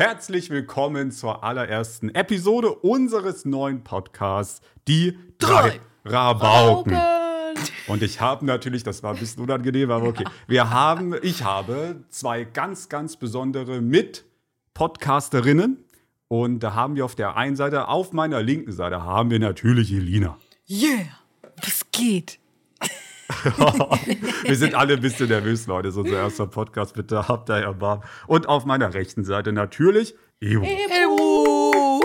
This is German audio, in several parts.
Herzlich willkommen zur allerersten Episode unseres neuen Podcasts, die drei, Rabauken. Und ich habe natürlich, das war ein bisschen unangenehm, aber okay. Wir haben, ich habe zwei ganz, ganz besondere Mit-Podcasterinnen. Und da haben wir auf der einen Seite, auf meiner linken Seite, haben wir natürlich Elina. Yeah, was geht? wir sind alle ein bisschen nervös, Leute. Das ist unser erster Podcast. Bitte habt da erbarmt. Und auf meiner rechten Seite natürlich Ewo. Ewo.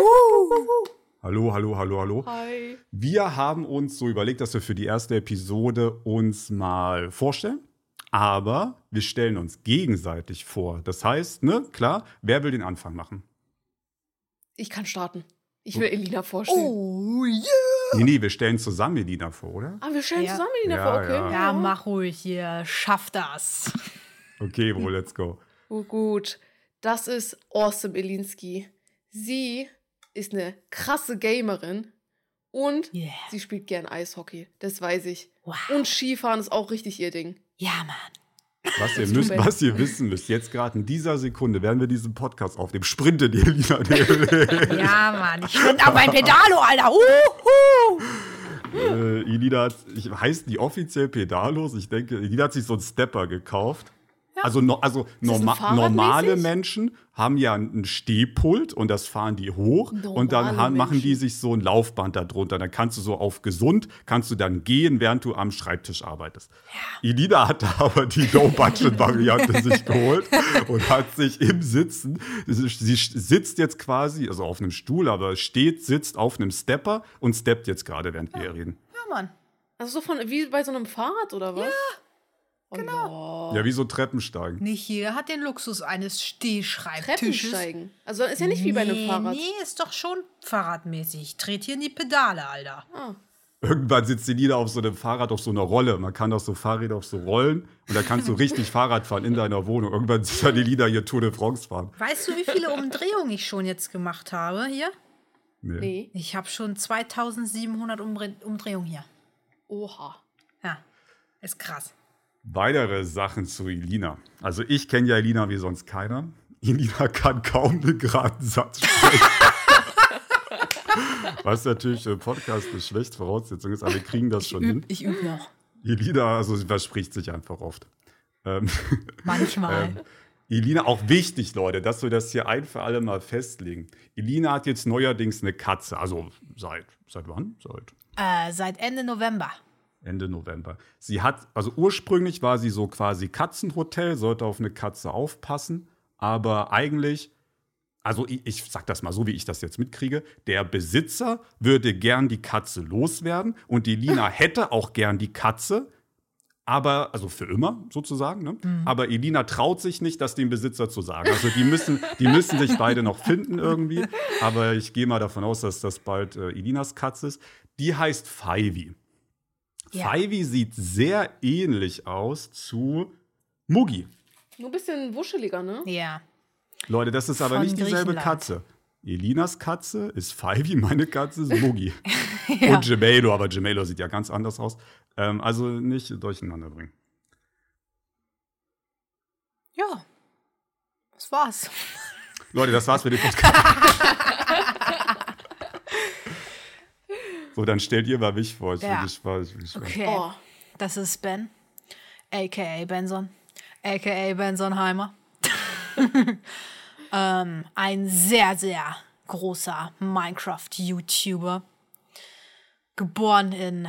Hallo, hallo, hallo, hallo. Hi. Wir haben uns so überlegt, dass wir für die erste Episode uns mal vorstellen. Aber wir stellen uns gegenseitig vor. Das heißt, ne, klar, wer will den Anfang machen? Ich kann starten. Ich will Elina vorstellen. Oh, yeah. Nee, nee, wir stellen zusammen Elina vor, oder? Ah, wir stellen Ja. zusammen Elina Ja, vor, okay. ja. Ja, mach ruhig hier. Schaff das. Okay, wo, let's go. Oh, gut. Das ist Awesome Elinski. Sie ist eine krasse Gamerin und Yeah. sie spielt gern Eishockey. Das weiß ich. Wow. Und Skifahren ist auch richtig ihr Ding. Ja, Mann. Was ihr, müsst, was ihr wissen müsst, jetzt gerade in dieser Sekunde, während wir diesen Podcast aufnehmen, sprintet die Elina. Ja, Mann. Ich finde aber ein Pedalo, Alter. Uhu. äh, Elina hat, ich, heißt die offiziell Pedalos? Ich denke, Elina hat sich so einen Stepper gekauft. Also, no, also norma normale? Menschen haben ja ein Stehpult und das fahren die hoch und dann Normale ha- machen die sich so ein Laufband da drunter. Dann kannst du so auf gesund, kannst du dann gehen, während du am Schreibtisch arbeitest. Elina hat da aber die No-Budget-Variante sich geholt und hat sich im Sitzen, sie sitzt jetzt quasi, also auf einem Stuhl, aber steht, sitzt auf einem Stepper und steppt jetzt gerade, während wir hier reden. Ja, Mann. Also so von wie bei so einem Fahrrad oder was? Ja. Genau. Ja, wie so Treppensteigen. Nicht jeder hat den Luxus eines Stehschreibtisches. Treppensteigen. Also ist ja nicht wie bei einem nee, Fahrrad. Nee, ist doch schon fahrradmäßig. Ich trete hier in die Pedale, Alter. Ah. Irgendwann sitzt die Elina auf so einem Fahrrad auf so einer Rolle. Man kann auch so Fahrräder auf so Rollen und da kannst du richtig Fahrrad fahren in deiner Wohnung. Irgendwann sieht dann die Elina hier Tour de France fahren. Weißt du, wie viele Umdrehungen ich schon jetzt gemacht habe hier? Nee. Nee. Ich habe schon 2700 Umdre Umdrehungen hier. Oha. Ja, ist krass. Weitere Sachen zu Elina. Also ich kenne ja Elina wie sonst keiner. Elina kann kaum einen geraden Satz sprechen. Was natürlich im Podcast eine schlechte Voraussetzung ist, aber wir kriegen das schon hin. Ich übe noch. Elina, also sie verspricht sich einfach oft. Ähm, Manchmal. Ähm, Elina, auch wichtig, Leute, dass wir das hier ein für alle mal festlegen. Elina hat jetzt neuerdings eine Katze. Also seit, seit wann? Seit Äh, seit Ende November. Ende November. Sie hat, also ursprünglich war sie so quasi Katzenhotel, sollte auf eine Katze aufpassen, aber eigentlich, also ich, ich sag das mal so, wie ich das jetzt mitkriege, der Besitzer würde gern die Katze loswerden und die Lina hätte auch gern die Katze, aber, also für immer sozusagen, ne? Aber Elina traut sich nicht, das dem Besitzer zu sagen. Also die müssen, die müssen sich beide noch finden irgendwie. Aber ich gehe mal davon aus, dass das bald äh, Elinas Katze ist. Die heißt Fivey. Ja. Fivey sieht sehr ähnlich aus zu Mugi. Nur ein bisschen wuscheliger, ne? Ja. Leute, das ist aber Von nicht dieselbe. Katze. Elinas Katze ist Fivey, meine Katze ist Mugi. Und Gemello, aber Gemello sieht ja ganz anders aus. Ähm, also nicht durcheinander bringen. Ja. Das war's. Leute, das war's für den Podcast. so, dann stellt ihr mal mich vor. Ich bin Ja. gespannt. Ich bin gespannt. Okay. Oh. Das ist Ben, a.k.a. Benson, a.k.a. Bensonheimer. ähm, ein sehr, sehr großer Minecraft-YouTuber. Geboren in,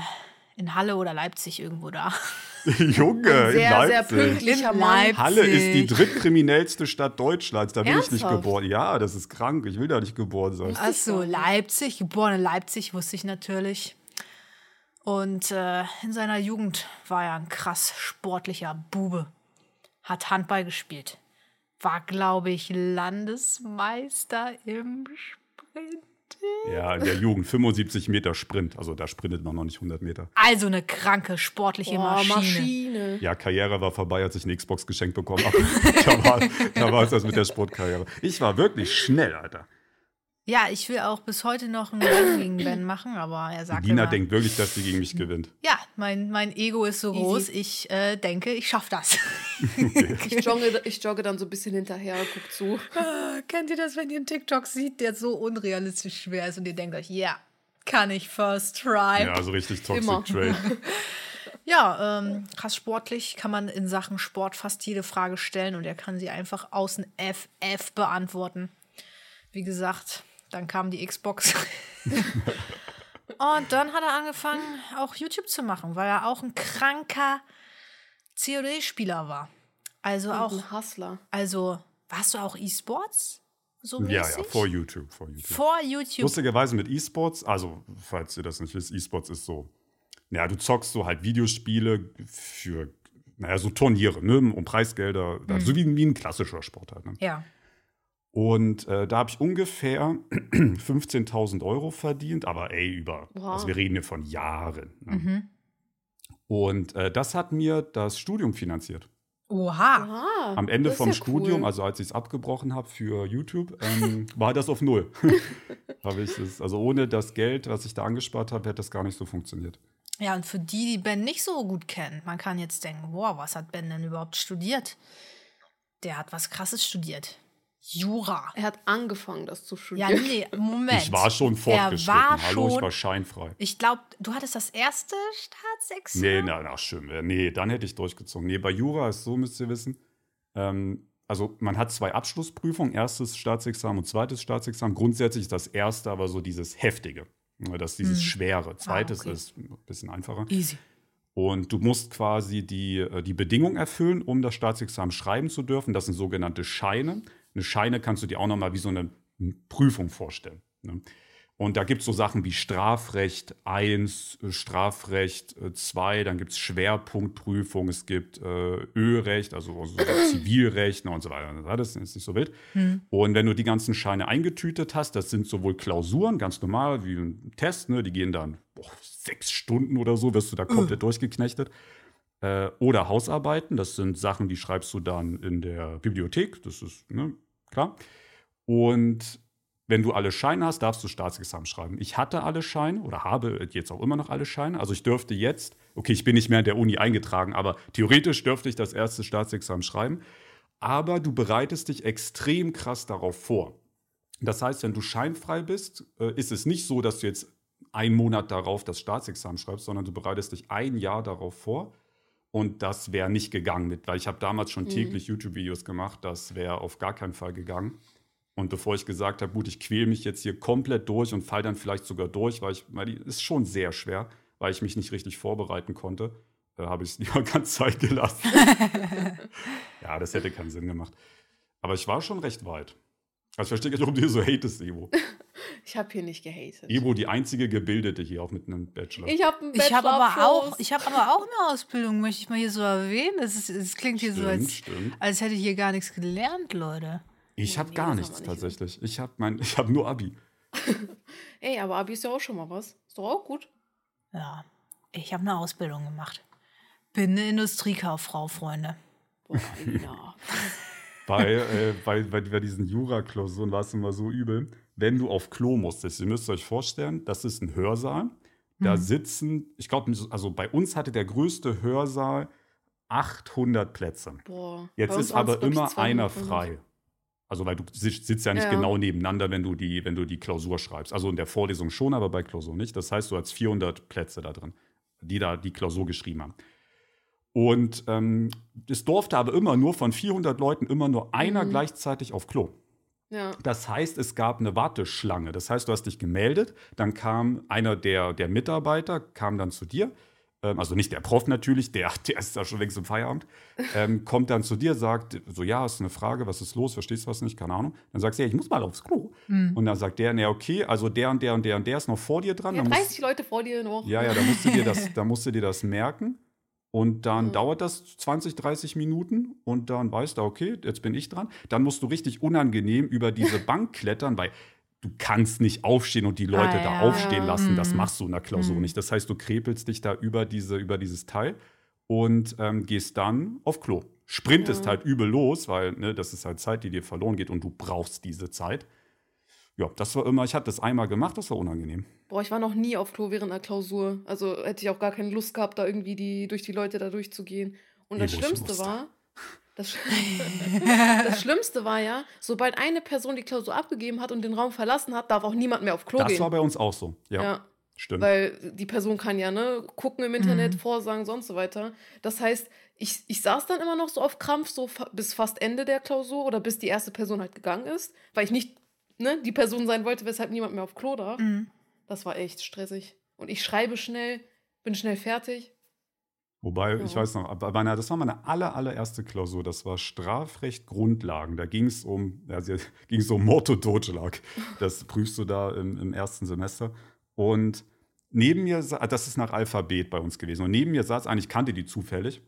in Halle oder Leipzig, irgendwo da. Junge, in Sehr, sehr Leipzig. pünktlicher In. Leipzig. Halle ist die drittkriminellste Stadt Deutschlands. Da bin ich nicht Ernsthaft? geboren. Ja, das ist krank. Ich will da nicht geboren sein. Achso, Leipzig, geboren in Leipzig, wusste ich natürlich. Und äh, in seiner Jugend war er ein krass sportlicher Bube. Hat Handball gespielt. War, glaube ich, Landesmeister im Sprint. Ja, in der Jugend 75 Meter Sprint. Also da sprintet man noch nicht 100 Meter. Also eine kranke sportliche Oh, Maschine. Maschine. Ja, Karriere war vorbei, hat sich eine Xbox geschenkt bekommen. Aber da war, da war es das mit der Sportkarriere. Ich war wirklich schnell, Alter. Ja, ich will auch bis heute noch ein Rennen gegen Ben machen, aber er sagt Dina immer, denkt wirklich, dass sie gegen mich gewinnt. ja, mein, mein Ego ist so Easy. groß, ich äh, denke, ich schaff das. Ich jogge, ich jogge dann so ein bisschen hinterher, guck zu. Ah, Kennt ihr das, wenn ihr einen TikTok sieht, der so unrealistisch schwer ist und ihr denkt euch, ja, kann ich first try. Ja, so richtig Toxic Immer. Trade. Ja, ähm, krass sportlich kann man in Sachen Sport fast jede Frage stellen und er kann sie einfach außen FF beantworten. Wie gesagt, dann kam die Xbox. und dann hat er angefangen, auch YouTube zu machen, weil er auch ein kranker COD-Spieler war. Also auch, Ein Hustler. also warst du auch E-Sports? So Ja, ja, vor YouTube. Vor YouTube. Vor YouTube. Lustigerweise mit E-Sports, also falls ihr das nicht wisst, E-Sports ist so, naja, du zockst so halt Videospiele für, naja, so Turniere, ne, um Preisgelder, so wie, wie ein klassischer Sport halt. Ne? Ja. Und äh, da habe ich ungefähr 15.000 Euro verdient, aber ey, über, Wow. also wir reden hier von Jahren. Ne? Mhm. Und äh, das hat mir das Studium finanziert. Oha. Am Ende vom ja Studium, cool. also als ich es abgebrochen habe für YouTube, ähm, war das auf Null. Habe ich es, also ohne das Geld, was ich da angespart habe, hätte das gar nicht so funktioniert. Ja, und für die, die Ben nicht so gut kennen, man kann jetzt denken, wow, was hat Ben denn überhaupt studiert? Der hat was Krasses studiert. Jura. Er hat angefangen, das zu Ja, studieren. nee, Moment. Ich war schon fortgeschritten. Er war Hallo, ich schon, war scheinfrei. ich glaube, du hattest das erste Nee, Staatsexamen? na, na, schön. Nee, dann hätte ich durchgezogen. Nee, bei Jura ist so, müsst ihr wissen. Ähm, also man hat zwei Abschlussprüfungen, erstes Staatsexamen und zweites Staatsexamen. Grundsätzlich ist das erste aber so dieses Heftige. Das ist dieses Schwere. Zweites Hm. Ah, okay. ist ein bisschen einfacher. Easy. Und du musst quasi die, äh, die Bedingungen erfüllen, um das Staatsexamen schreiben zu dürfen. Das sind sogenannte Scheine. Eine Scheine kannst du dir auch nochmal wie so eine Prüfung vorstellen. Ne? Und da gibt es so Sachen wie Strafrecht 1, äh, Strafrecht 2, dann gibt es Schwerpunktprüfung, es gibt äh, Ölrecht, also so Zivilrecht ne, und so weiter. Das ist nicht so wild. Und wenn du die ganzen Scheine eingetütet hast, das sind sowohl Klausuren, ganz normal, wie ein Test, ne, die gehen dann boah, sechs Stunden oder so, wirst du da komplett durchgeknechtet. Äh, oder Hausarbeiten, das sind Sachen, die schreibst du dann in der Bibliothek, das ist ne, klar. Und wenn du alle Scheine hast, darfst du Staatsexamen schreiben. Ich hatte alle Scheine oder habe jetzt auch immer noch alle Scheine. Also ich dürfte jetzt, okay, ich bin nicht mehr in der Uni eingetragen, aber theoretisch dürfte ich das erste Staatsexamen schreiben. Aber du bereitest dich extrem krass darauf vor. Das heißt, wenn du scheinfrei bist, äh, ist es nicht so, dass du jetzt einen Monat darauf das Staatsexamen schreibst, sondern du bereitest dich ein Jahr darauf vor. Und das wäre nicht gegangen mit, weil ich habe damals schon täglich YouTube-Videos gemacht, das wäre auf gar keinen Fall gegangen. Und bevor ich gesagt habe, gut, ich quäle mich jetzt hier komplett durch und fall dann vielleicht sogar durch, weil ich, weil die ist schon sehr schwer, weil ich mich nicht richtig vorbereiten konnte, äh, habe ich es lieber ganz Zeit gelassen. ja, das hätte keinen Sinn gemacht. Aber ich war schon recht weit. Also ich verstehe nicht, warum du hier so hatest, Evo. Ich habe hier nicht gehatet. Evo, die einzige Gebildete hier auch mit einem Bachelor. Ich habe einen Ich habe aber auch, Bachelorabschluss. ich habe aber auch eine Ausbildung, möchte ich mal hier so erwähnen. Es, ist, es klingt hier so, Stimmt, als, stimmt. als hätte ich hier gar nichts gelernt, Leute. Ich habe Nee, gar das nichts nicht. tatsächlich. Ich habe mein, ich habe nur Abi. Ey, aber Abi ist ja auch schon mal was. Ist doch auch gut. Ja, ich habe eine Ausbildung gemacht. Bin eine Industriekauffrau, Freunde. Boah, ja. bei, äh, bei, bei, bei diesen Jura-Klausuren war es immer so übel, wenn du auf Klo musstest. Ihr müsst euch vorstellen, das ist ein Hörsaal. Da sitzen, ich glaube, also bei uns hatte der größte Hörsaal 800 Plätze. Boah. Jetzt ist aber immer 200. einer frei. Also weil du sitzt, sitzt ja nicht Ja. genau nebeneinander, wenn du, die, wenn du die Klausur schreibst. Also in der Vorlesung schon, aber bei Klausur nicht. Das heißt, du hast 400 Plätze da drin, die da die Klausur geschrieben haben. Und ähm, es durfte aber immer nur von 400 Leuten immer nur einer Mhm. gleichzeitig auf Klo. Ja. Das heißt, es gab eine Warteschlange. Das heißt, du hast dich gemeldet, dann kam einer der, der Mitarbeiter, kam dann zu dir, ähm, also nicht der Prof natürlich, der, der ist da schon längst im Feierabend, ähm, kommt dann zu dir, sagt so, ja, hast du eine Frage, was ist los, verstehst du was nicht, keine Ahnung. Dann sagst du, ja, ich muss mal aufs Klo. Und dann sagt der, na okay, also der und der und der und der ist noch vor dir dran. Ja, dann musst- 30 Leute vor dir noch. ja, ja, da musst du dir das, da musst du dir das merken. Und dann Mhm. dauert das 20, 30 Minuten und dann weißt du, okay, jetzt bin ich dran. Dann musst du richtig unangenehm über diese Bank klettern, weil du kannst nicht aufstehen und die Leute Ah, da ja. aufstehen lassen. Das Mhm. machst du in der Klausur Mhm. nicht. Das heißt, du krepelst dich da über, diese, über dieses Teil und ähm, gehst dann auf Klo. Sprintest halt übel los, weil ne, das ist halt Zeit, die dir verloren geht und du brauchst diese Zeit. Ja, das war immer, ich hatte das einmal gemacht, das war unangenehm. Boah, ich war noch nie auf Klo während einer Klausur. Also hätte ich auch gar keine Lust gehabt, da irgendwie die, durch die Leute da durchzugehen. Und das Nee, ich Schlimmste war, das, Sch- das Schlimmste war ja, sobald eine Person die Klausur abgegeben hat und den Raum verlassen hat, darf auch niemand mehr auf Klo Das gehen. war bei uns auch so. Ja, ja. stimmt. Weil die Person kann ja, ne, gucken im Internet, Mhm. vorsagen, sonst so weiter. Das heißt, ich, ich saß dann immer noch so auf Krampf, so fa bis fast Ende der Klausur oder bis die erste Person halt gegangen ist, weil ich nicht, ne, die Person sein wollte, weshalb niemand mehr auf Klo darf. Mhm. Das war echt stressig. Und ich schreibe schnell, bin schnell fertig. Wobei, ich Ja. weiß noch, aber meine, das war meine aller, allererste Klausur. Das war Strafrecht Grundlagen. Da ging es um, ja, sie- ging's um Mord und Totschlag. Das prüfst du da im, im ersten Semester. Und neben mir, sa- das ist nach Alphabet bei uns gewesen. Und neben mir saß eine, ich kannte die zufällig.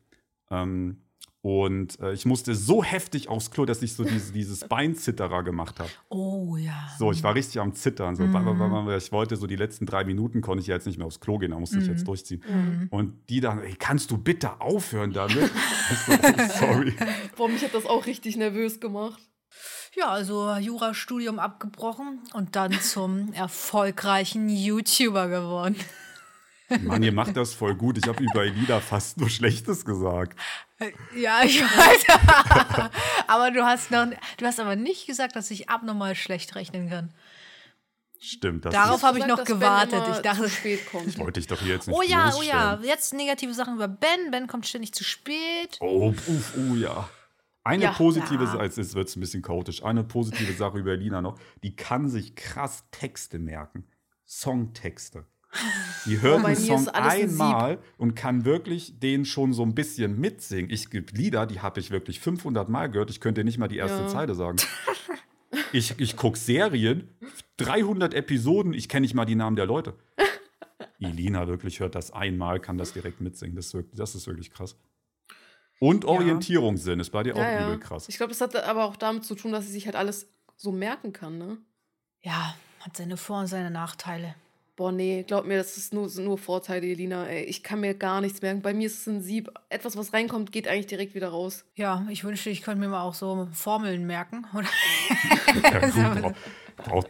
Ähm, und äh, ich musste so heftig aufs Klo, dass ich so diese, dieses Beinzitterer gemacht habe. Oh ja. So, ich war richtig am Zittern. So, Mhm. Ich wollte so die letzten drei Minuten, konnte ich ja jetzt nicht mehr aufs Klo gehen, da musste ich Mhm. jetzt durchziehen. Mhm. Und die dann, ey, kannst du bitte aufhören damit? Ich so, sorry. Boah, mich hat das auch richtig nervös gemacht. Ja, also Jurastudium abgebrochen und dann zum erfolgreichen YouTuber geworden. Mann, ihr macht das voll gut. Ich habe über Elida fast nur Schlechtes gesagt. Ja, ich weiß. aber du hast noch, du hast aber nicht gesagt, dass ich abnormal schlecht rechnen kann. Stimmt, das Darauf habe ich noch gewartet. Ich dachte, zu spät kommt. wollte ich doch hier jetzt nicht oh ja, oh ja, jetzt negative Sachen über Ben. Ben kommt ständig zu spät. Oh, uff, oh ja. Eine Ja. positive Ja. Sache, jetzt wird es ein bisschen chaotisch, eine positive Sache über Elina noch, die kann sich krass Texte merken. Songtexte. Die hört Oh, einen mir Song alles ein einmal und kann wirklich den schon so ein bisschen mitsingen. Ich gibt Lieder, die habe ich wirklich 500 Mal gehört. Ich könnte nicht mal die erste Ja. Zeile sagen. Ich, ich gucke Serien, 300 Episoden, ich kenne nicht mal die Namen der Leute. Elina wirklich hört das einmal, kann das direkt mitsingen. Das ist wirklich, das ist wirklich krass. Und Orientierungssinn ist bei dir auch Ja, ja. übel krass. Ich glaube, das hat aber auch damit zu tun, dass sie sich halt alles so merken kann, ne? Ja, hat seine Vor- und seine Nachteile. Boah, nee, glaub mir, das ist nur, sind nur Vorteile, Elina. Ey, ich kann mir gar nichts merken. Bei mir ist es ein Sieb. Etwas, was reinkommt, geht eigentlich direkt wieder raus. Ja, ich wünschte, ich könnte mir mal auch so Formeln merken. Oder? Ja, gut,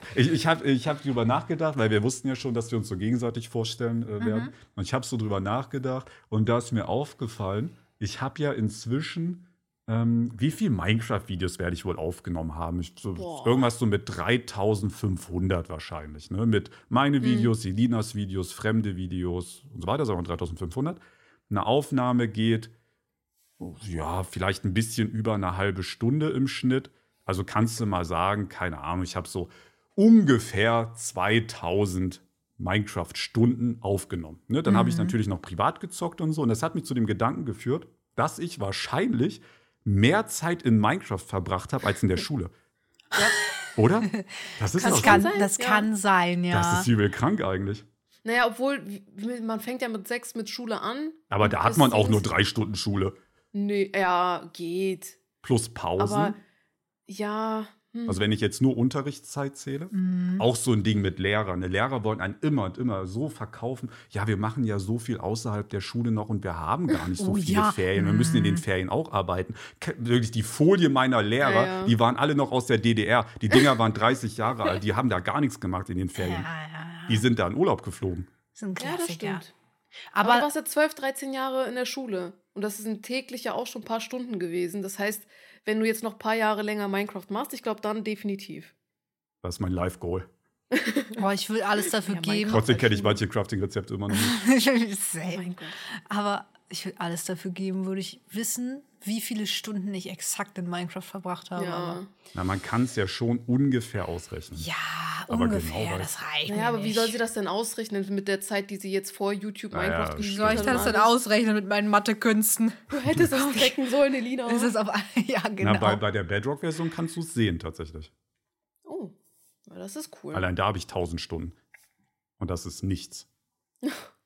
Ich, ich habe ich hab drüber nachgedacht, weil wir wussten ja schon, dass wir uns so gegenseitig vorstellen äh, werden. Und ich habe so drüber nachgedacht und da ist mir aufgefallen, ich habe ja inzwischen, ähm, wie viele Minecraft-Videos werde ich wohl aufgenommen haben? Ich, so, irgendwas so mit 3500 wahrscheinlich. Ne? Mit meine Videos, Elinas Videos, fremde Videos und so weiter, sagen wir 3500. Eine Aufnahme geht ja, vielleicht ein bisschen über eine halbe Stunde im Schnitt. Also kannst du mal sagen, keine Ahnung, ich habe so ungefähr 2000 Minecraft-Stunden aufgenommen. Ne? Dann habe ich natürlich noch privat gezockt und so. Und das hat mich zu dem Gedanken geführt, dass ich wahrscheinlich mehr Zeit in Minecraft verbracht habe als in der Schule. Oder? Das ist Das doch kann, so. sein, das ja. kann sein, ja. Das ist übel krank eigentlich. Naja, obwohl, man fängt ja mit sechs mit Schule an. Aber da hat man auch nur drei Stunden Schule. Nee, ja, geht. Plus Pausen. Aber ja. Hm. Also wenn ich jetzt nur Unterrichtszeit zähle, Mhm. auch so ein Ding mit Lehrern. Die Lehrer wollen einen immer und immer so verkaufen. Ja, wir machen ja so viel außerhalb der Schule noch und wir haben gar nicht so Oh, viele ja. Ferien. Wir müssen in den Mhm. Ferien auch arbeiten. Wirklich die Folie meiner Lehrer, Ja, ja. die waren alle noch aus der DDR. Die Dinger waren 30 Jahre alt. Die haben da gar nichts gemacht in den ja, Ferien. ja, Die sind da in Urlaub geflogen. Das ist ein ja, das stimmt. Aber, du Aber warst ja 12, 13 Jahre in der Schule. Und das sind täglich ja auch schon ein paar Stunden gewesen. Das heißt, wenn du jetzt noch ein paar Jahre länger Minecraft machst, ich glaube, dann definitiv. Das ist mein Life-Goal. oh, ich will alles dafür Ja, geben. Trotzdem kenne ich manche Crafting-Rezepte immer noch nicht. Same. mein Gott. Aber ich will alles dafür geben, würde ich wissen, wie viele Stunden ich exakt in Minecraft verbracht habe. Ja. Aber Na, man kann es ja schon ungefähr ausrechnen. ja, Aber ungefähr, genau das reicht Naja, mir aber wie nicht. soll sie das denn ausrechnen mit der Zeit, die sie jetzt vor YouTube Naja, Minecraft stimmt. gespielt Wie soll ich hat? das denn ausrechnen mit meinen Mathekünsten? Du hättest es tracken sollen, Elina. Ist es auf ja, genau. Na, bei, bei der Bedrock-Version kannst du es sehen, tatsächlich. Oh, ja, das ist cool. Allein da habe ich 1000 Stunden. Und das ist nichts.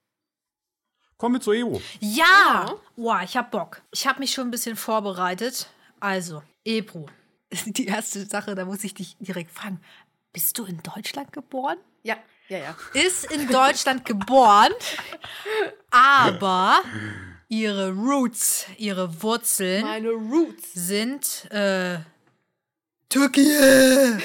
Kommen wir zu Evo. Ja! Boah, ich hab Bock. Ich habe mich schon ein bisschen vorbereitet. Also, Ebru. Die erste Sache, da muss ich dich direkt fragen. Bist du in Deutschland geboren? Ja, ja, ja. Ist in Deutschland geboren, aber ihre Roots, ihre Wurzeln Meine Roots. sind äh, Türkei.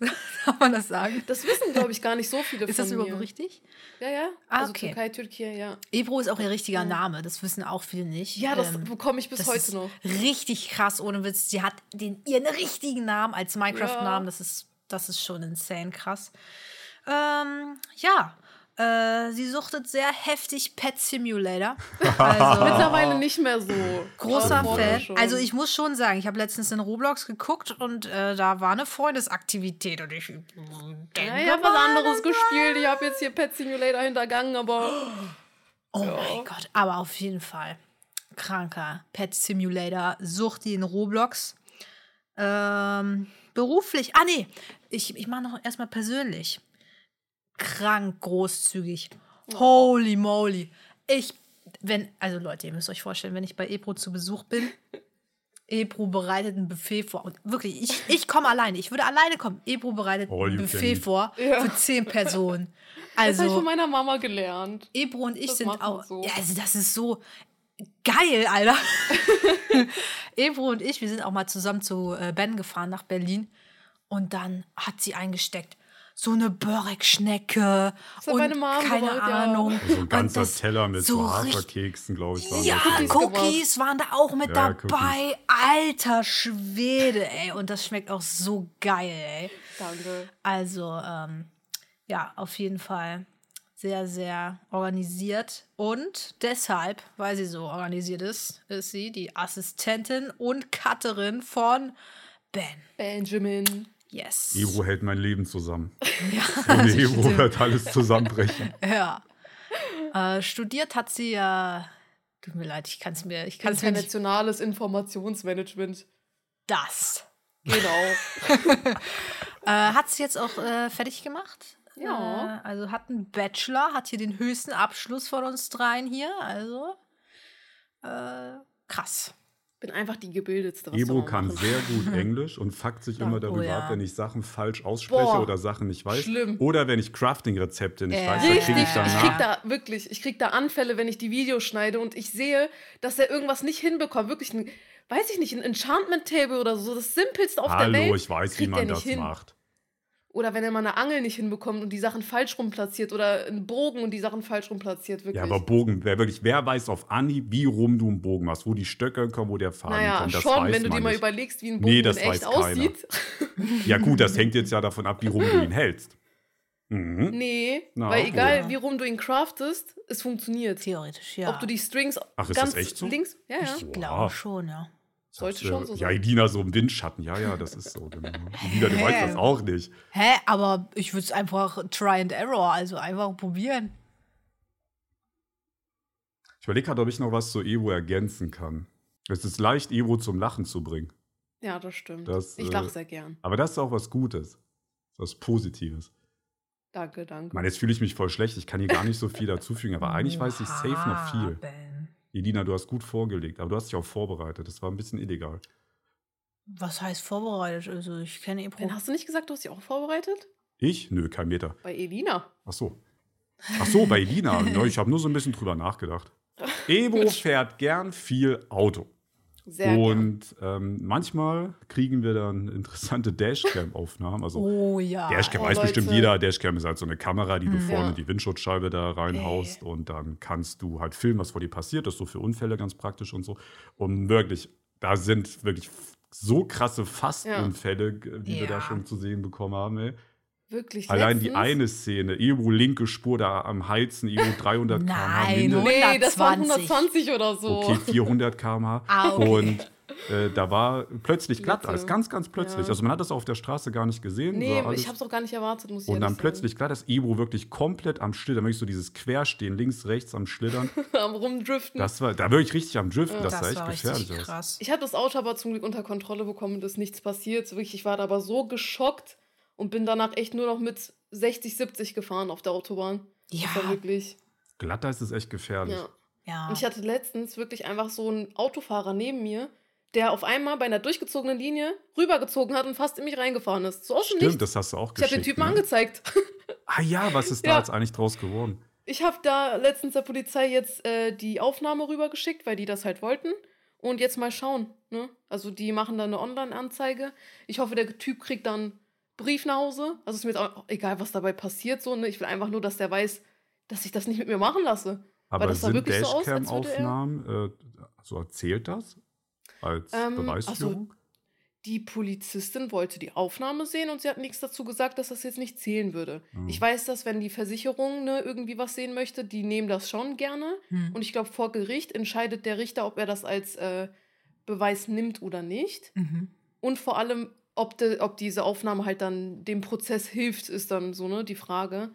man das sagen? Das wissen, glaube ich, gar nicht so viele Ist von das mir. überhaupt richtig? Ja, ja. Ah, also okay. Türkei, Türkei, ja. Ebro ist auch ihr richtiger Name, das wissen auch viele nicht. Ja, das Ähm, bekomme ich bis das heute ist noch. Richtig krass, ohne Witz. Sie hat den, ihren richtigen Namen als Minecraft-Namen. Ja. Das, ist, das ist schon insane krass. Ähm, ja, äh, sie suchtet sehr heftig Pet Simulator. Also, Mittlerweile nicht mehr so. großer Fan. Also ich muss schon sagen, ich habe letztens in Roblox geguckt und äh, da war eine Freundesaktivität und ich denke Ja, ich habe was anderes gespielt. Ich habe jetzt hier Pet Simulator hintergangen, aber Oh mein Gott, aber auf jeden Fall. Kranker Pet Simulator, Sucht die in Roblox. Ähm, beruflich. Ah, nee. Ich, ich mache noch erstmal persönlich. Krank großzügig. Holy moly. Ich, wenn, also Leute, ihr müsst euch vorstellen, wenn ich bei Ebro zu Besuch bin, Ebro bereitet ein Buffet vor. Und wirklich, ich, ich komme alleine. Ich würde alleine kommen. Ebro bereitet All ein Buffet Oh, vor Ja. für zehn Personen. das habe ich Also, von meiner Mama gelernt. Ebro und ich Das sind auch. so. Ja, also das ist so geil, Alter. Ebro und ich, wir sind auch mal zusammen zu äh, Ben gefahren nach Berlin. Und dann hat sie eingesteckt. So eine Börek-Schnecke und keine gemacht, ja. Ahnung. So ein ganzer das Teller mit so, Haferkeksen, glaube ich, waren Ja, das. Cookies Cookies waren da auch mit Ja, dabei. Alter Schwede, ey. Und das schmeckt auch so geil, ey. Danke. Also, ähm, ja, auf jeden Fall sehr, sehr organisiert. Und deshalb, weil sie so organisiert ist, ist sie die Assistentin und Cutterin von Ben. Benjamin. Yes. Ebro hält mein Leben zusammen. Ja, Ohne Ebro stimmt. wird alles zusammenbrechen. ja. Äh, studiert hat sie ja. Tut mir leid, ich kann es mir, ich kann es mir nicht. Internationales Informationsmanagement. Das. Genau. Äh, hat sie jetzt auch äh, fertig gemacht? Ja. Äh, also hat einen Bachelor, hat hier den höchsten Abschluss von uns dreien hier. Also äh, krass. Bin einfach die gebildetste. Ebro kann sehr gut Englisch und fuckt sich immer Oh darüber ja. ab, wenn ich Sachen falsch ausspreche Boah, oder Sachen nicht weiß. schlimm. Oder wenn ich Crafting-Rezepte nicht Ja. weiß, dann Richtig, kriege ich ich danach. krieg da wirklich, ich krieg da Anfälle, wenn ich die Videos schneide und ich sehe, dass er irgendwas nicht hinbekommt. Wirklich ein, weiß ich nicht, ein Enchantment Table oder so, das simpelste auf der Welt. Hallo, ich weiß, wie man das hin. macht. Oder wenn er mal eine Angel nicht hinbekommt und die Sachen falsch rum platziert oder einen Bogen und die Sachen falsch rum platziert, wirklich. Ja, aber Bogen, wer wirklich, wer weiß auf Anhieb, wie rum du einen Bogen machst, wo die Stöcke kommen, wo der Faden naja, kommt, das schon, weiß wenn du man dir mal nicht. überlegst, wie ein Bogen Nee, das echt weiß keiner. aussieht. Ja gut, das hängt jetzt ja davon ab, wie rum du ihn hältst. Mhm. Nee, Na, weil egal, wohl. wie rum du ihn craftest, es funktioniert. Theoretisch, ja. Ob du die Strings Ach, ist ganz das echt so? links, ja, ja. ich glaube schon, ja. Sollte Äh, schon so Ja, sein. Edina so im Windschatten. Ja, ja, das ist so. Genau. Edina, du weißt das auch nicht. Hä? Aber ich würde es einfach try and error, also einfach probieren. Ich überlege gerade, ob ich noch was zu Evo ergänzen kann. Es ist leicht, Evo zum Lachen zu bringen. Ja, das stimmt. Das, ich äh, lache sehr gern. Aber das ist auch was Gutes. Was Positives. Danke, danke. Ich meine, jetzt fühle ich mich voll schlecht. Ich kann hier gar nicht so viel dazufügen, aber eigentlich weiß ich safe noch viel. Ben. Edina, du hast gut vorgelegt, aber du hast dich auch vorbereitet. Das war ein bisschen illegal. Was heißt vorbereitet? Also ich kenne Ebro. Ben, hast du nicht gesagt, du hast dich auch vorbereitet? Ich? Nö, kein Meter. Bei Elina. Ach so. Ach so, bei Edina. Ja, ich habe nur so ein bisschen drüber nachgedacht. Evo fährt gern viel Auto. Sehr. Und ähm, manchmal kriegen wir dann interessante Dashcam-Aufnahmen. Also oh ja. Dashcam Oh, weiß bestimmt Leute. jeder. Dashcam ist halt so eine Kamera, die du Hm. vorne Ja. in die Windschutzscheibe da reinhaust und dann kannst du halt filmen, was vor dir passiert. Das ist so für Unfälle ganz praktisch und so. Und wirklich, da sind wirklich so krasse Fastunfälle, die wir da Ja. schon zu sehen bekommen haben. Ey. Wirklich. Allein die letztens- eine Szene, Evo linke Spur da am Heizen, Evo 300 km/h. Nein, mindestens. Nee, das waren 120. 120 oder so. Okay, 400 km/h. Ah, okay. Und äh, da war plötzlich glatt, alles ganz, ganz plötzlich. Ja. Also man hat das auf der Straße gar nicht gesehen. Nee, ich hab's auch gar nicht erwartet, muss ich Und dann ehrlich plötzlich, klar, das Ebro wirklich komplett am Schlittern, wirklich so dieses Querstehen, links, rechts am Schlittern. sagen. Am Rumdriften. Das war, da wirklich richtig am Driften, das, das sah echt war gefährlich aus. krass. Ich habe das Auto aber zum Glück unter Kontrolle bekommen und ist nichts passiert. So Wirklich, ich war da aber so geschockt und bin danach echt nur noch mit 60, 70 gefahren auf der Autobahn. Das war Ja, wirklich. Glatter ist es echt gefährlich. Ja. ja. Und ich hatte letztens wirklich einfach so einen Autofahrer neben mir, der auf einmal bei einer durchgezogenen Linie rübergezogen hat und fast in mich reingefahren ist. So aus dem Stimmt, Nichts. das hast du auch Ich habe geschickt. den Typen ne? angezeigt. Ah ja, was ist da Ja. jetzt eigentlich draus geworden? Ich habe da letztens der Polizei jetzt äh, die Aufnahme rübergeschickt, weil die das halt wollten. Und jetzt mal schauen. Ne? Also die machen da eine Online-Anzeige. Ich hoffe, der Typ kriegt dann Brief nach Hause. Also ist mir jetzt auch egal, was dabei passiert. So, ne? Ich will einfach nur, dass der weiß, dass ich das nicht mit mir machen lasse. Aber das sah sind wirklich so aus, als würde er- äh, also erzählt das als Ähm, Beweisführung? Die Polizistin wollte die Aufnahme sehen und sie hat nichts dazu gesagt, dass das jetzt nicht zählen würde. Hm. Ich weiß, dass wenn die Versicherung ne, irgendwie was sehen möchte, die nehmen das schon gerne. Hm. Und ich glaube, vor Gericht entscheidet der Richter, ob er das als äh, Beweis nimmt oder nicht. Mhm. Und vor allem, ob, de, ob diese Aufnahme halt dann dem Prozess hilft, ist dann so ne, die Frage.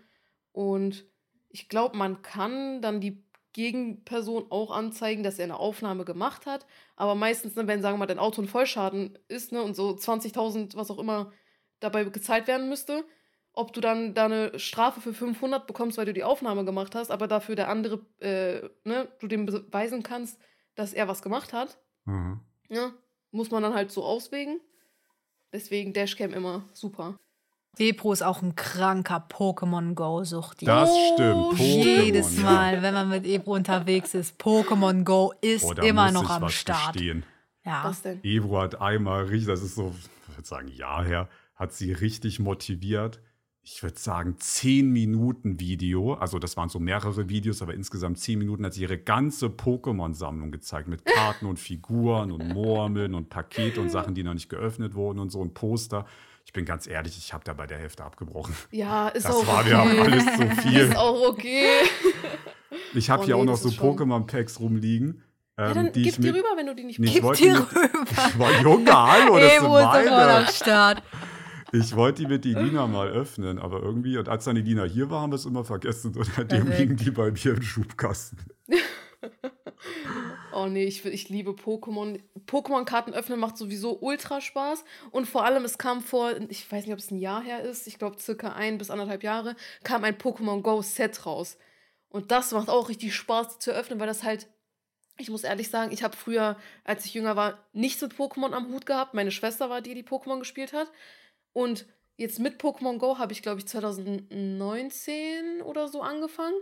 Und ich glaube, man kann dann die Gegenperson auch anzeigen, dass er eine Aufnahme gemacht hat. Aber meistens, ne, wenn, sagen wir mal, dein Auto ein Vollschaden ist ne, und so 20.000, was auch immer, dabei gezahlt werden müsste, ob du dann da eine Strafe für 500 bekommst, weil du die Aufnahme gemacht hast, aber dafür der andere, äh, ne, du dem beweisen kannst, dass er was gemacht hat, Mhm. ja, muss man dann halt so auswägen. Deswegen Dashcam immer super. Ebro ist auch ein kranker Pokémon Go-Suchti. Das Oh, stimmt. Jedes Pokémon, ja. Mal, wenn man mit Ebro unterwegs ist, Pokémon Go ist da immer noch am was Start. gestehen. Ja. Was denn? Ebro hat einmal richtig, das ist so, ich würde sagen, Jahr her, hat sie richtig motiviert. Ich würde sagen, 10 Minuten Video. Also, das waren so mehrere Videos, aber insgesamt 10 Minuten hat sie ihre ganze Pokémon-Sammlung gezeigt. Mit Karten und Figuren und Murmeln und Pakete und Sachen, die noch nicht geöffnet wurden und so ein Poster. Ich bin ganz ehrlich, ich habe da bei der Hälfte abgebrochen. Ja, ist Das auch war okay. mir auch alles zu viel. Ist auch okay. Ich habe Oh, hier nee, auch noch das so ist Pokémon-Packs rumliegen. Ja, ähm, dann die gib ich die rüber, wenn du die nicht Nee, ich Gib die rüber. Boah, Junge, hallo, das Ebro ist meine. Start. Ich wollte die mit die Lina mal öffnen, aber irgendwie, und als dann die Lina hier war, haben wir es immer vergessen. Und seitdem liegen die bei mir im Schubkasten. Oh nee, ich, ich liebe Pokémon. Pokémon-Karten öffnen macht sowieso ultra Spaß. Und vor allem, es kam vor, ich weiß nicht, ob es ein Jahr her ist, ich glaube circa ein bis anderthalb Jahre, kam ein Pokémon Go-Set raus. Und das macht auch richtig Spaß zu öffnen, weil das halt, ich muss ehrlich sagen, ich habe früher, als ich jünger war, nichts mit Pokémon am Hut gehabt. Meine Schwester war die, die Pokémon gespielt hat. Und jetzt mit Pokémon Go habe ich, glaube ich, 2019 oder so angefangen.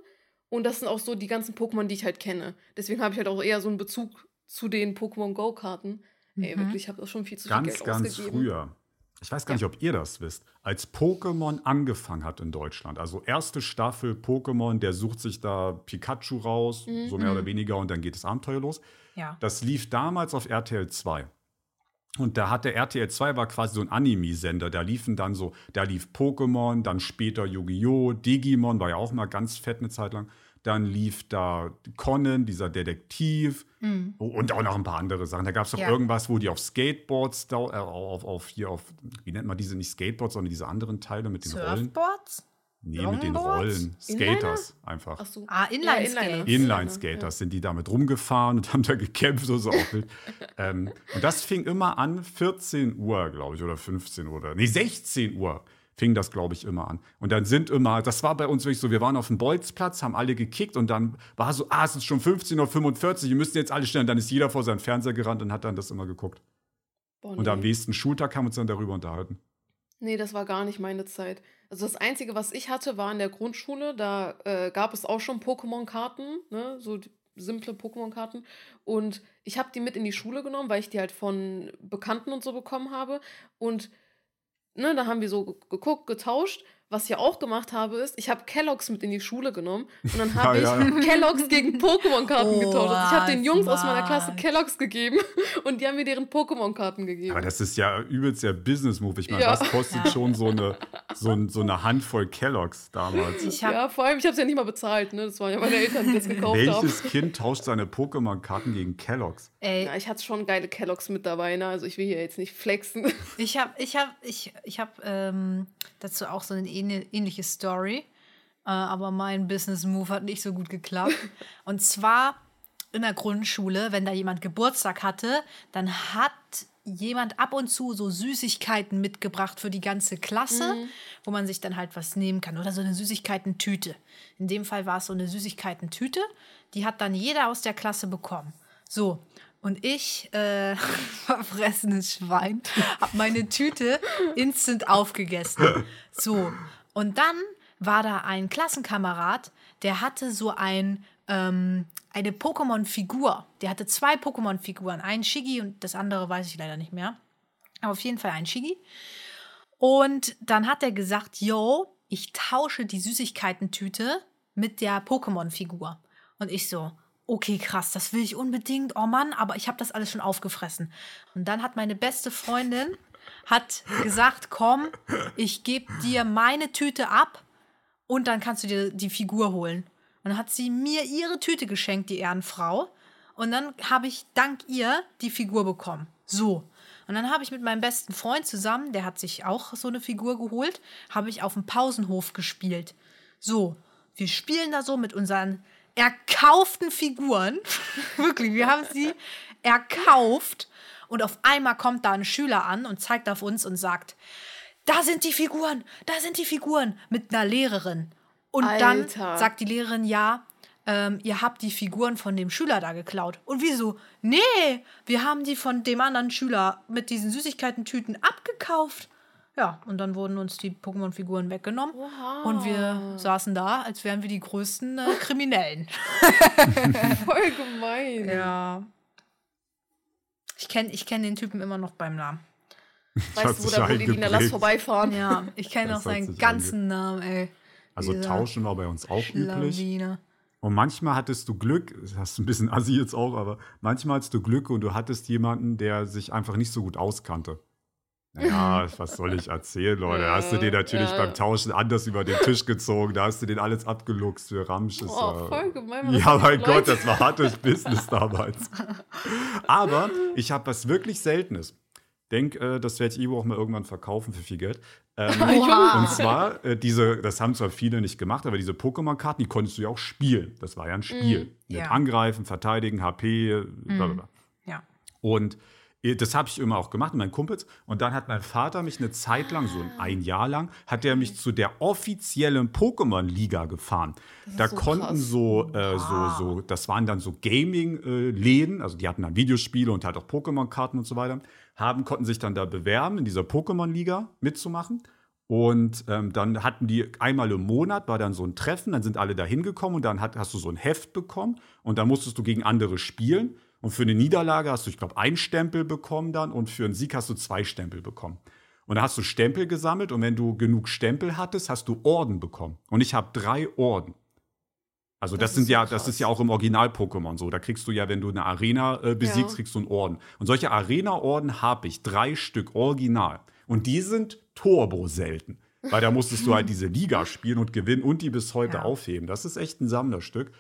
Und das sind auch so die ganzen Pokémon, die ich halt kenne. Deswegen habe ich halt auch eher so einen Bezug zu den Pokémon Go-Karten. Ey, Mhm. wirklich, ich habe auch schon viel zu viel Ganz, Geld ganz ausgegeben. früher. Ich weiß gar Ja. nicht, ob ihr das wisst. Als Pokémon angefangen hat in Deutschland, also erste Staffel Pokémon, der sucht sich da Pikachu raus, Mhm. so mehr oder weniger, und dann geht das Abenteuer los. Ja. Das lief damals auf RTL 2. Und da hatte RTL 2 war quasi so ein Anime-Sender. Da liefen dann so, da lief Pokémon, dann später Yu-Gi-Oh!, Digimon war ja auch mal ganz fett eine Zeit lang. Dann lief da Conan, dieser Detektiv Mhm. Oh, und auch noch ein paar andere Sachen. Da gab es noch Ja. irgendwas, wo die auf Skateboards, da, äh, auf, auf hier auf, wie nennt man diese, nicht Skateboards, sondern diese anderen Teile mit den Rollen. Surfboards? Nee, mit den? Rollen. Inliner? Skaters einfach. Ach so. Ah, Inline-Skate. Inliner. Inline-Skaters sind die damit rumgefahren und haben da gekämpft und so ähm, und das fing immer an, 14 Uhr, glaube ich, oder 15 Uhr, oder nee, 16 Uhr fing das, glaube ich, immer an. Und dann sind immer, das war bei uns wirklich so, wir waren auf dem Bolzplatz, haben alle gekickt und dann war so, ah, es ist schon 15.45 Uhr, wir müssen jetzt alle stellen. Und dann ist jeder vor seinen Fernseher gerannt und hat dann das immer geguckt. Boah, Und am nee. nächsten Schultag haben wir uns dann darüber unterhalten. nee, das war gar nicht meine Zeit. Also das Einzige, was ich hatte, war in der Grundschule. Da äh, gab es auch schon Pokémon-Karten, ne? so simple Pokémon-Karten. Und ich habe die mit in die Schule genommen, weil ich die halt von Bekannten und so bekommen habe. Und ne, da haben wir so ge- geguckt, getauscht. Was ich auch gemacht habe, ist, ich habe Kelloggs mit in die Schule genommen und dann habe Ja, ich ja, Kelloggs gegen Pokémon-Karten Oh, getauscht. Also ich habe den Jungs aus meiner Klasse smart. Kelloggs gegeben und die haben mir deren Pokémon-Karten gegeben. Aber das ist ja übelst der Business-Move. Ich meine, Ja. was kostet Ja. schon so eine, so, so eine Handvoll Kelloggs damals? Ich habe ja, vor allem, ich habe es ja nicht mal bezahlt, ne? Das waren ja meine Eltern, die das gekauft haben. Welches Kind tauscht seine Pokémon-Karten gegen Kelloggs? ey, Ja, ich hatte schon geile Kelloggs mit dabei, ne? Also ich will hier jetzt nicht flexen. Ich habe ich hab, ich, ich hab, ähm, dazu auch so eine ähn- ähnliche Story. Äh, aber mein Business Move hat nicht so gut geklappt. Und zwar in der Grundschule, wenn da jemand Geburtstag hatte, dann hat jemand ab und zu so Süßigkeiten mitgebracht für die ganze Klasse, wo man sich dann halt was nehmen kann. Oder so eine Süßigkeitentüte. In dem Fall war es so eine Süßigkeitentüte. Die hat dann jeder aus der Klasse bekommen. So. Und ich, äh, verfressenes Schwein, habe meine Tüte instant aufgegessen. So. Und dann war da ein Klassenkamerad, der hatte so ein, ähm, eine Pokémon-Figur. Der hatte zwei Pokémon-Figuren. Ein Shiggy und das andere weiß ich leider nicht mehr. Aber auf jeden Fall ein Shiggy. Und dann hat er gesagt, yo, ich tausche die Süßigkeitentüte mit der Pokémon-Figur. Und ich so, okay, krass, das will ich unbedingt. Oh Mann, aber ich habe das alles schon aufgefressen. Und dann hat meine beste Freundin hat gesagt, komm, ich gebe dir meine Tüte ab und dann kannst du dir die Figur holen. Und dann hat sie mir ihre Tüte geschenkt, die Ehrenfrau. Und dann habe ich dank ihr die Figur bekommen. So. Und dann habe ich mit meinem besten Freund zusammen, der hat sich auch so eine Figur geholt, habe ich auf dem Pausenhof gespielt. So, wir spielen da so mit unseren erkauften Figuren. Wirklich, wir haben sie erkauft. Und auf einmal kommt da ein Schüler an und zeigt auf uns und sagt, da sind die Figuren, da sind die Figuren mit einer Lehrerin. Und dann Alter. sagt die Lehrerin, ja, ähm, ihr habt die Figuren von dem Schüler da geklaut. Und wieso? Nee, wir haben die von dem anderen Schüler mit diesen Süßigkeiten-Tüten abgekauft. Ja, und dann wurden uns die Pokémon-Figuren weggenommen. Oha. Und wir saßen da, als wären wir die größten äh, Kriminellen. Voll gemein. ja. Ich kenne ich kenn den Typen immer noch beim Namen. Weißt du, wo da wo die Wiener Lass vorbeifahren? Ja, ich kenne auch seinen ganzen Namen, ey. Also Dieser tauschen war bei uns auch üblich. Schlawine. Und manchmal hattest du Glück, das hast du ein bisschen assi jetzt auch, aber manchmal hattest du Glück und du hattest jemanden, der sich einfach nicht so gut auskannte. Naja, was soll ich erzählen, Leute? Da hast du den natürlich Ja. beim Tauschen anders über den Tisch gezogen. Da hast du den alles abgeluchst für Ramsch. ist, Oh, äh, voll gemein. Ja, mein für Gott, Leute- das war hartes Business damals. Aber ich habe was wirklich Seltenes. Denk, äh, das werde ich Ivo auch mal irgendwann verkaufen für viel Geld. Ähm, Oha. und zwar, äh, diese, das haben zwar viele nicht gemacht, aber diese Pokémon-Karten, die konntest du ja auch spielen. Das war ja ein Spiel. Mit Ja. Angreifen, Verteidigen, HP, blablabla. Ja. Und äh, das habe ich immer auch gemacht mit meinen Kumpels. Und dann hat mein Vater mich eine Zeit lang, so ein Jahr lang, hat er mich zu der offiziellen Pokémon-Liga gefahren. Da so konnten krass. so, äh, so, so, das waren dann so Gaming-Läden, also die hatten dann Videospiele und halt auch Pokémon-Karten und so weiter, haben, konnten sich dann da bewerben, in dieser Pokémon-Liga mitzumachen. Und ähm, dann hatten die einmal im Monat war dann so ein Treffen, dann sind alle da hingekommen und dann hat, hast du so ein Heft bekommen und dann musstest du gegen andere spielen. Und für eine Niederlage hast du, ich glaube, einen Stempel bekommen dann und für einen Sieg hast du zwei Stempel bekommen. Und da hast du Stempel gesammelt und wenn du genug Stempel hattest, hast du Orden bekommen. Und ich habe drei Orden. Also das, Das sind ja, das krass. ist ja auch im Original-Pokémon so. Da kriegst du ja, wenn du eine Arena äh, besiegst, Ja. kriegst du einen Orden. Und solche Arena-Orden habe ich, drei Stück original. Und die sind turbo selten. Weil da musstest du halt diese Liga spielen und gewinnen und die bis heute Ja. aufheben. Das ist echt ein Sammlerstück.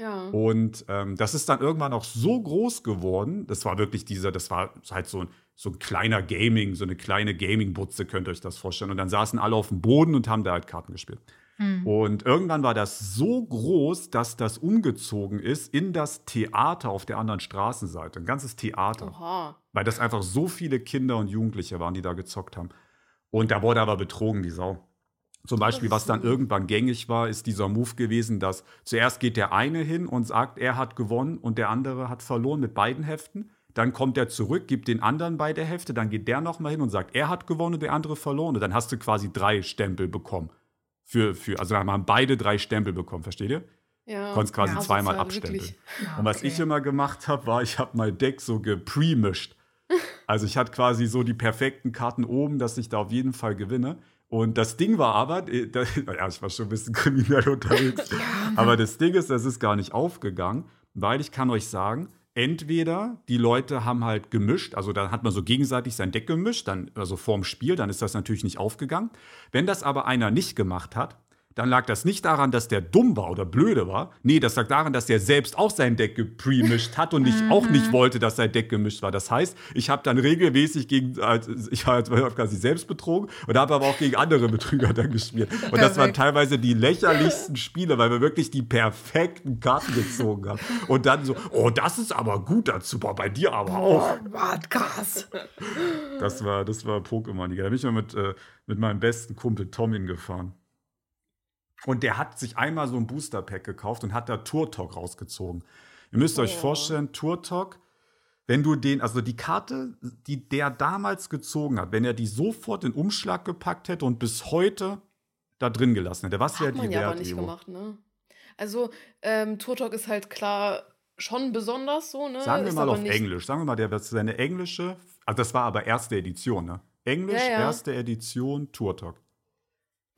Ja. Und ähm, das ist dann irgendwann auch so groß geworden. Das war wirklich dieser, das war halt so ein, so ein kleiner Gaming, so eine kleine Gaming-Butze, könnt ihr euch das vorstellen. Und dann saßen alle auf dem Boden und haben da halt Karten gespielt. Und irgendwann war das so groß, dass das umgezogen ist in das Theater auf der anderen Straßenseite. Ein ganzes Theater. Oha. Weil das einfach so viele Kinder und Jugendliche waren, die da gezockt haben. Und da wurde aber betrogen, die Sau. Zum Beispiel, was dann irgendwann gängig war, ist dieser Move gewesen, dass zuerst geht der eine hin und sagt, er hat gewonnen und der andere hat verloren mit beiden Heften. Dann kommt er zurück, gibt den anderen beide Hefte, dann geht der nochmal hin und sagt, er hat gewonnen und der andere verloren. Und dann hast du quasi drei Stempel bekommen. Für, für, also dann haben beide drei Stempel bekommen, versteht ihr? Ja. Konntest quasi Ja, zweimal sozial, abstempeln. wirklich. Und was okay. ich immer gemacht habe, war, ich habe mein Deck so gepremischt. Also ich hatte quasi so die perfekten Karten oben, dass ich da auf jeden Fall gewinne. Und das Ding war aber, äh, da, ja, ich war schon ein bisschen kriminell unterwegs. aber das Ding ist, das ist gar nicht aufgegangen, weil ich kann euch sagen, entweder die Leute haben halt gemischt, also dann hat man so gegenseitig sein Deck gemischt, dann also vorm Spiel, dann ist das natürlich nicht aufgegangen. Wenn das aber einer nicht gemacht hat, dann lag das nicht daran, dass der dumm war oder blöde war. Nee, das lag daran, dass der selbst auch sein Deck gepremischt hat und nicht, auch nicht wollte, dass sein Deck gemischt war. Das heißt, ich habe dann regelmäßig gegen, ich habe hab quasi selbst betrogen und habe aber auch gegen andere Betrüger dann gespielt. Und das waren teilweise die lächerlichsten Spiele, weil wir wirklich die perfekten Karten gezogen haben. Und dann so, oh, das ist aber gut dazu, boah, bei dir aber auch. Mann, krass. Das war, das war Pokémon-Liga. Da bin ich mal mit, äh, mit meinem besten Kumpel Tom hingefahren. Und der hat sich einmal so ein Booster-Pack gekauft und hat da Turtok rausgezogen. Ihr müsst euch Oh. vorstellen, Turtok, wenn du den, also die Karte, die der damals gezogen hat, wenn er die sofort in Umschlag gepackt hätte und bis heute da drin gelassen hätte, was wäre Hat die man ja aber wert, nicht Evo? gemacht, ne? Also, ähm, Turtok ist halt klar schon besonders so, ne? Sagen wir ist mal aber auf Englisch. Sagen wir mal, der wird seine englische, also das war aber erste Edition, ne? Englisch, Ja, ja. erste Edition, Turtok.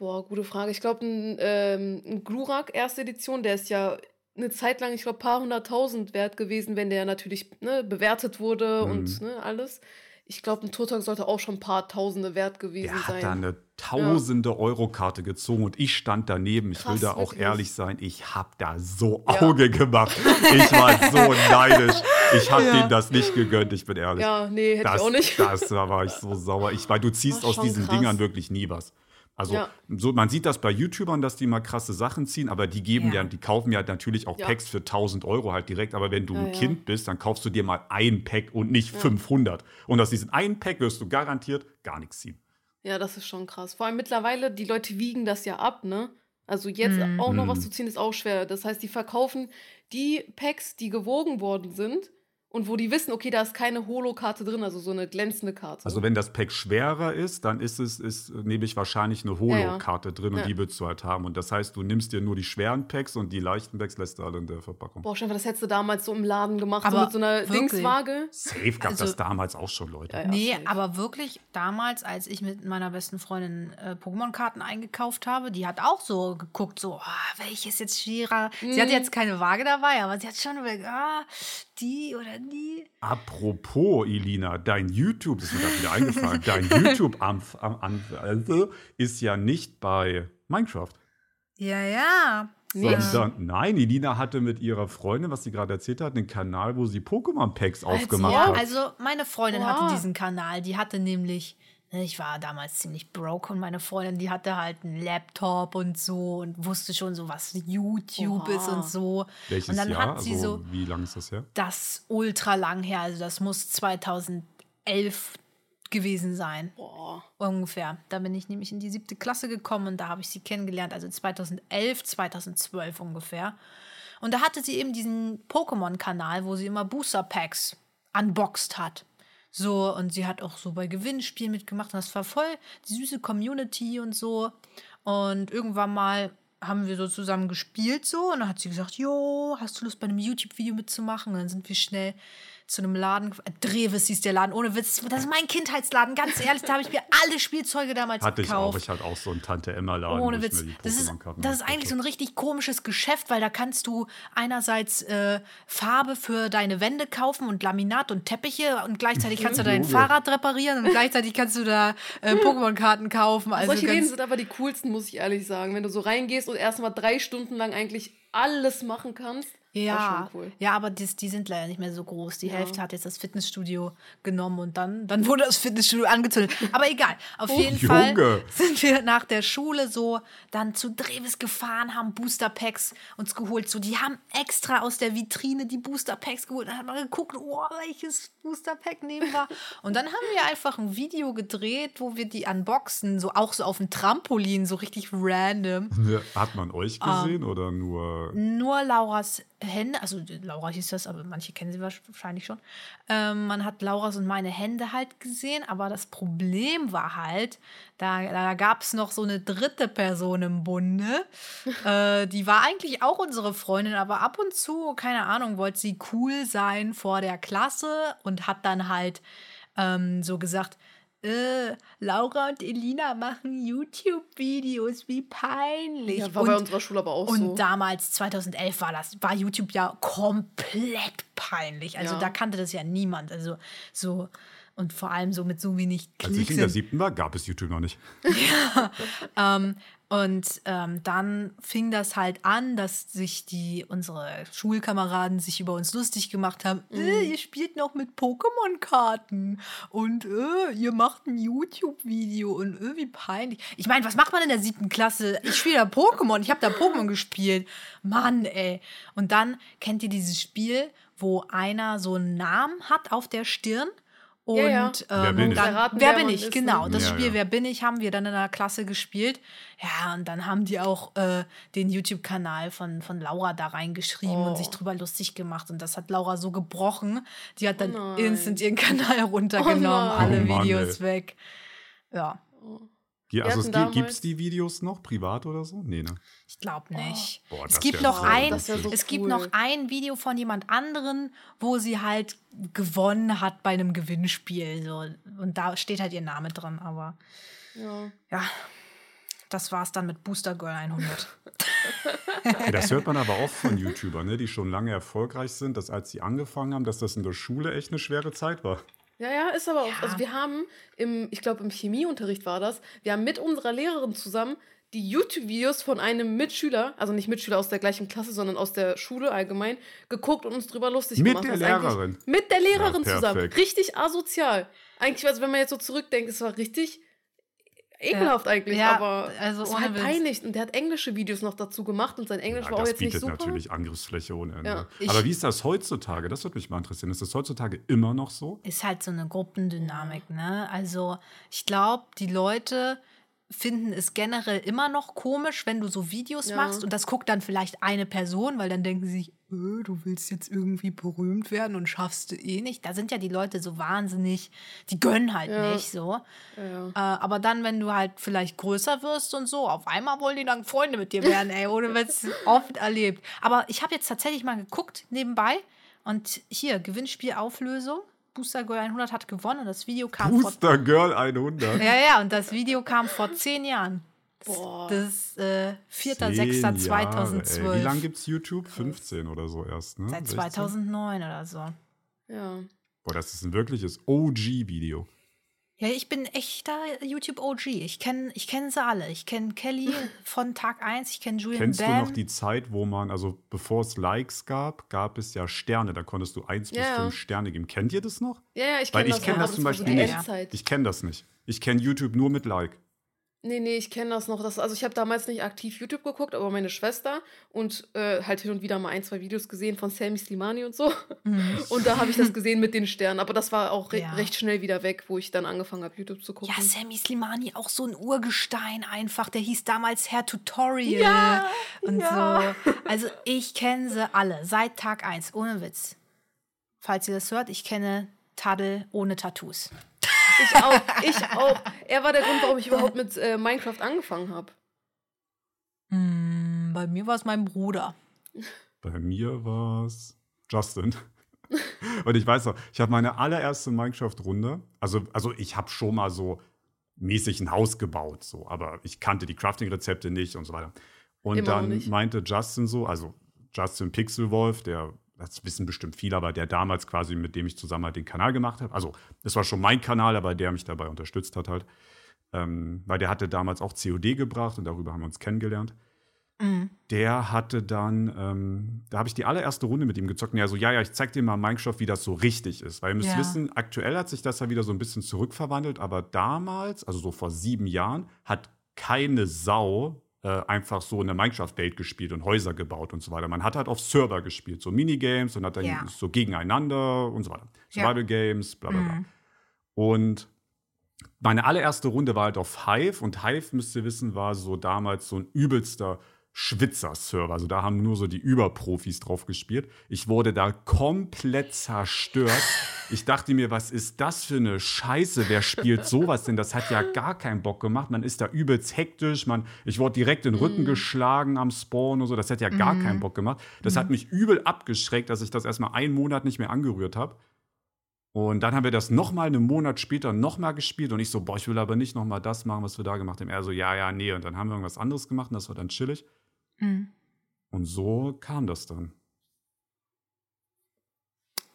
Boah, gute Frage. Ich glaube, ein, ähm, ein Glurak, erste Edition, der ist ja eine Zeit lang, ich glaube, paar hunderttausend wert gewesen, wenn der natürlich ne, bewertet wurde Mhm. und ne, alles. Ich glaube, ein Turtok sollte auch schon ein paar Tausende wert gewesen Der sein. hat da eine tausende Euro-Karte gezogen und ich stand daneben. Ich will Krass, da auch wirklich. ehrlich sein, ich hab da so Ja. Auge gemacht. Ich war so neidisch. Ich hab denen das nicht gegönnt, ich bin ehrlich. ja, nee, hätte das, ich auch nicht. Das da war ich so sauer. Ich, weil du ziehst aus diesen krass. Dingern wirklich nie was. Also Ja. so, man sieht das bei YouTubern, dass die mal krasse Sachen ziehen, aber die geben Ja. ja, die kaufen ja natürlich auch Ja. Packs für 1000 Euro halt direkt. Aber wenn du Ja, ein ja. Kind bist, dann kaufst du dir mal ein Pack und nicht 500. Und aus diesem einen Pack wirst du garantiert gar nichts ziehen. Ja, das ist schon krass. Vor allem mittlerweile, die Leute wiegen das ja ab, ne? Also jetzt Mhm. auch noch was Mhm. zu ziehen, ist auch schwer. Das heißt, die verkaufen die Packs, die gewogen worden sind und wo die wissen, okay, da ist keine Holo-Karte drin, also so eine glänzende Karte. Also wenn das Pack schwerer ist, dann ist es ist nämlich wahrscheinlich eine Ja, ja. Holo-Karte drin und Ja. die willst du halt haben. Und das heißt, du nimmst dir nur die schweren Packs und die leichten Packs lässt du alle in der Verpackung. Boah, Stefan, das hättest du damals so im Laden gemacht, so Aber mit so einer wirklich? Dingswaage. Safe gab Also- das damals auch schon, Leute. Ja, ja. nee, safe. aber wirklich damals, als ich mit meiner besten Freundin äh, Pokémon-Karten eingekauft habe, die hat auch so geguckt, so, ah, welches jetzt schwerer. Sie hatte Mhm. jetzt keine Waage dabei, aber sie hat schon ah, die oder die. Apropos, Elina, dein YouTube, das ist mir gerade wieder eingefallen, dein YouTube am, am, am, also ist ja nicht bei Minecraft. Ja, ja. Sondern, nein, Elina hatte mit ihrer Freundin, was sie gerade erzählt hat, einen Kanal, wo sie Pokémon-Packs aufgemacht Ja, hat. also meine Freundin Wow. hatte diesen Kanal. Die hatte nämlich, ich war damals ziemlich broke und meine Freundin, die hatte halt einen Laptop und so und wusste schon so, was YouTube Oha. ist und so. Welches und dann Jahr? hat sie also, so wie lange ist das her? das ultra lang her, also das muss 2011 gewesen sein. Boah. Ungefähr. Da bin ich nämlich in die siebte Klasse gekommen und da habe ich sie kennengelernt, also 2011, 2012 ungefähr. Und da hatte sie eben diesen Pokémon-Kanal, wo sie immer Booster-Packs unboxed hat. So, und sie hat auch so bei Gewinnspielen mitgemacht das war voll die süße Community und so. Und irgendwann mal haben wir so zusammen gespielt so und dann hat sie gesagt, jo, hast du Lust bei einem YouTube-Video mitzumachen? Und dann sind wir schnell zu einem Laden, äh, Dreves hieß der Laden, ohne Witz, das ist mein Kindheitsladen, ganz ehrlich, da habe ich mir alle Spielzeuge damals Hatte ich auch. gekauft. Ich hatte auch so einen Tante-Emma-Laden. Ohne ich Witz. mir die Das ist, Pokémon-Karten das ist gekauft eigentlich so ein richtig komisches Geschäft, weil da kannst du einerseits äh, Farbe für deine Wände kaufen und Laminat und Teppiche und gleichzeitig kannst du dein. Fahrrad reparieren und gleichzeitig kannst du da äh, Pokémon-Karten kaufen. Also Solche Läden sind aber die coolsten, muss ich ehrlich sagen. Wenn du so reingehst und erstmal drei Stunden lang eigentlich alles machen kannst. Ja, cool. ja, aber das, die sind leider nicht mehr so groß. Die Ja. Hälfte hat jetzt das Fitnessstudio genommen und dann, dann wurde das Fitnessstudio angezündet. Aber egal, auf Oh, jeden Junge. Fall sind wir nach der Schule so dann zu Drevis gefahren, haben Booster Packs uns geholt. So, die haben extra aus der Vitrine die Booster Packs geholt. Dann hat man geguckt, oh, welches Booster Pack nehmen wir. Und dann haben wir einfach ein Video gedreht, wo wir die unboxen, so auch so auf dem Trampolin, so richtig random. Hat man euch gesehen oder nur. Nur Lauras Hände, also Laura hieß das, aber manche kennen sie wahrscheinlich schon. Ähm, man hat Lauras und meine Hände halt gesehen, aber das Problem war halt, da, da gab es noch so eine dritte Person im Bunde. äh, die war eigentlich auch unsere Freundin, aber ab und zu, keine Ahnung, wollte sie cool sein vor der Klasse und hat dann halt ähm, so gesagt, äh, Laura und Elina machen YouTube-Videos, wie peinlich. Ja, war und, bei unserer Schule aber auch und so. damals, 2011, war das, war YouTube ja komplett peinlich. Also Ja. da kannte das ja niemand. Also so, und vor allem so mit so wenig Als ich Klicks. in der siebten war, gab es YouTube noch nicht. Ähm, und ähm, dann fing das halt an, dass sich die, unsere Schulkameraden sich über uns lustig gemacht haben. Äh, ihr spielt noch mit Pokémon-Karten und äh, ihr macht ein YouTube-Video und äh, wie peinlich. Ich meine, was macht man in der siebten Klasse? Ich spiele da Pokémon, ich habe da Pokémon gespielt. Mann, ey. Und dann kennt ihr dieses Spiel, wo einer so einen Namen hat auf der Stirn. Und, Ja, ja. Ähm, Wer bin und ich? dann, Verraten, wer wer bin ich? ist, Genau, das Ja, Spiel ja. Wer bin ich haben wir dann in der Klasse gespielt. Ja, und dann haben die auch äh, den YouTube-Kanal von, von Laura da reingeschrieben Oh. und sich drüber lustig gemacht. Und das hat Laura so gebrochen. Die hat dann nein. instant ihren Kanal runtergenommen, Oh alle Oh Mann, Videos ey. weg. Ja. Ge- Also es gibt gibt's die Videos noch privat oder so? Nee, ne? Ich glaube nicht. Boah, es das gibt noch so ein, so es gibt cool. noch ein Video von jemand anderen, wo sie halt gewonnen hat bei einem Gewinnspiel. So. Und da steht halt ihr Name drin. Aber Ja. ja, das war's dann mit Booster Girl 100. Ey, das hört man aber oft von YouTubern, ne, die schon lange erfolgreich sind, dass als sie angefangen haben, dass das in der Schule echt eine schwere Zeit war. Ja, ja, ist aber auch. Ja. Also wir haben im, ich glaube im Chemieunterricht war das, wir haben mit unserer Lehrerin zusammen die YouTube-Videos von einem Mitschüler, also nicht Mitschüler aus der gleichen Klasse, sondern aus der Schule allgemein, geguckt und uns drüber lustig Mit gemacht. der was eigentlich- Lehrerin? Mit der Lehrerin Ja, zusammen. Richtig asozial. Eigentlich, also wenn man jetzt so zurückdenkt, es war richtig ekelhaft eigentlich, Ja, aber also es war halt Witz. peinlich. Und der hat englische Videos noch dazu gemacht und sein Englisch Ja, war auch das jetzt nicht bietet super. natürlich Angriffsfläche ohne Ende. Ja. Aber wie ist das heutzutage? Das würde mich mal interessieren. Ist das heutzutage immer noch so? Ist halt so eine Gruppendynamik, ne? Also, ich glaube, die Leute finden es generell immer noch komisch, wenn du so Videos Ja. machst und das guckt dann vielleicht eine Person, weil dann denken sie sich, du willst jetzt irgendwie berühmt werden und schaffst du eh nicht. Da sind ja die Leute so wahnsinnig, die gönnen halt Ja. nicht so. Ja. Äh, aber dann, wenn du halt vielleicht größer wirst und so, auf einmal wollen die dann Freunde mit dir werden, ey, ohne Witz, oft erlebt. Aber ich habe jetzt tatsächlich mal geguckt nebenbei und hier, Gewinnspielauflösung. Booster Girl 100 hat gewonnen und das Video kam vor Booster Girl 100. ja, ja, und das Video kam vor zehn Jahren. Boah. Das äh, Jahre, ey. 4.6.2012. Wie lange gibt es YouTube? 15 oder so erst, ne? Seit 16? 2009 oder so. ja. Boah, das ist ein wirkliches OG-Video. Ja, ich bin echter YouTube-OG. Ich kenne ich kenn sie alle. Ich kenne Kelly von Tag 1, ich kenne Julian Kennst Bam. du noch die Zeit, wo man, also bevor es Likes gab, gab es ja Sterne. Da konntest du 1 bis Ja, ja. 5 Sterne geben. Kennt ihr das noch? Ja, ja, ich Weil kenne das. noch, das aber zum Beispiel nicht. Ich kenne das nicht. Ich kenne YouTube nur mit Like. Nee, nee, ich kenne das noch. Das, also ich habe damals nicht aktiv YouTube geguckt, aber meine Schwester und äh, halt hin und wieder mal ein, zwei Videos gesehen von Sammy Slimani und so. Und da habe ich das gesehen mit den Sternen. Aber das war auch re Ja. recht schnell wieder weg, wo ich dann angefangen habe, YouTube zu gucken. Ja, Sammy Slimani, auch so ein Urgestein einfach. Der hieß damals Herr Tutorial. Ja, und ja. so. Also ich kenne sie alle, seit Tag 1, ohne Witz. Falls ihr das hört, ich kenne Taddel ohne Tattoos. Ich auch, ich auch. Er war der Grund, warum ich überhaupt mit äh, Minecraft angefangen habe. Hm, bei mir war es mein Bruder. Bei mir war es Justin. Und ich weiß noch, ich habe meine allererste Minecraft-Runde, also, also ich habe schon mal so mäßig ein Haus gebaut, so, aber ich kannte die Crafting-Rezepte nicht und so weiter. Und Immer dann meinte Justin so, also Justin Pixelwolf, der, das wissen bestimmt viele, aber der damals quasi, mit dem ich zusammen halt den Kanal gemacht habe, also das war schon mein Kanal, aber der mich dabei unterstützt hat halt, ähm, weil der hatte damals auch COD gebracht und darüber haben wir uns kennengelernt der hatte dann, ähm, da habe ich die allererste Runde mit ihm gezockt. Und er so, ja, ja, ich zeig dir mal Minecraft, wie das so richtig ist. Weil ihr müsst Ja. wissen, aktuell hat sich das ja wieder so ein bisschen zurückverwandelt, aber damals, also so vor sieben Jahren, hat keine Sau äh, einfach so in der Minecraft-Welt gespielt und Häuser gebaut und so weiter. Man hat halt auf Server gespielt, so Minigames und hat dann Ja. so gegeneinander und so weiter. Survival Games, bla bla bla. Mhm. Und meine allererste Runde war halt auf Hive und Hive, müsst ihr wissen, war so damals so ein übelster Schwitzer-Server. Also da haben nur so die Überprofis drauf gespielt. Ich wurde da komplett zerstört. Ich dachte mir, was ist das für eine Scheiße? Wer spielt sowas denn? Das hat ja gar keinen Bock gemacht. Man ist da übelst hektisch. Man, ich wurde direkt in den Rücken geschlagen am Spawn und so. Das hat ja gar keinen Bock gemacht. Das hat mich übel abgeschreckt, dass ich das erstmal einen Monat nicht mehr angerührt habe. Und dann haben wir das nochmal einen Monat später nochmal gespielt und ich so, boah, ich will aber nicht nochmal das machen, was wir da gemacht haben. Er so, ja, ja, nee. Und dann haben wir irgendwas anderes gemacht und das war dann chillig. Mhm. Und so kam das dann.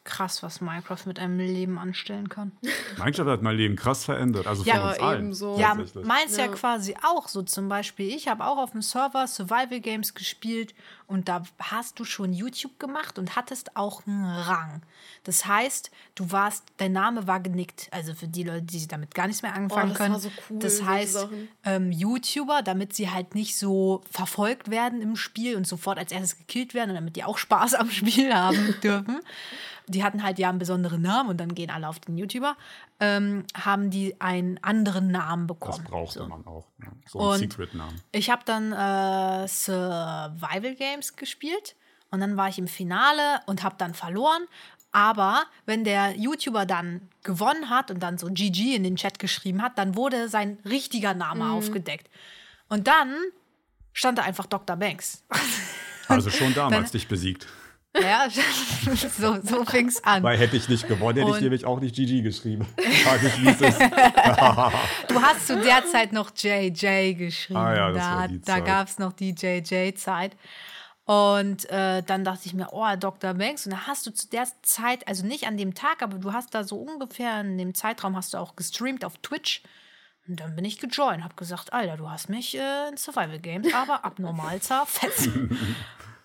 Krass, was Minecraft mit einem Leben anstellen kann. Minecraft hat mein Leben krass verändert. Also von Ja, uns allen. ebenso. Ja, meins ja. Ja. quasi auch so. Zum Beispiel, ich habe auch auf dem Server Survival Games gespielt und da hast du schon YouTube gemacht und hattest auch einen Rang. Das heißt, du warst, dein Name war genickt. Also für die Leute, die damit gar nichts mehr anfangen Oh, das können. war so cool, das heißt, ähm, YouTuber, damit sie halt nicht so verfolgt werden im Spiel und sofort als erstes gekillt werden und damit die auch Spaß am Spiel haben dürfen. Die hatten halt ja einen besonderen Namen und dann gehen alle auf den YouTuber, ähm, haben die einen anderen Namen das bekommen. brauchte So. man auch. Ja. So einen Secret-Namen. Ich habe dann äh, Survival Games gespielt und dann war ich im Finale und habe dann verloren Aber wenn der YouTuber dann gewonnen hat und dann so GG in den Chat geschrieben hat, dann wurde sein richtiger Name aufgedeckt. Und dann stand da einfach Dr. Banks. Also schon damals dich besiegt. Ja, so, so fing es an. Weil hätte ich nicht gewonnen, hätte ich nämlich auch nicht GG geschrieben. Ist. Du hast zu der Zeit noch JJ geschrieben. Ah ja, das da da gab es noch die JJ-Zeit. Und äh, dann dachte ich mir, oh, Dr. Banks. Und da hast du zu der Zeit, also nicht an dem Tag, aber du hast da so ungefähr in dem Zeitraum hast du auch gestreamt auf Twitch. Und dann bin ich gejoint, hab gesagt, Alter, du hast mich äh, in Survival Games, aber abnormal zerfetzt.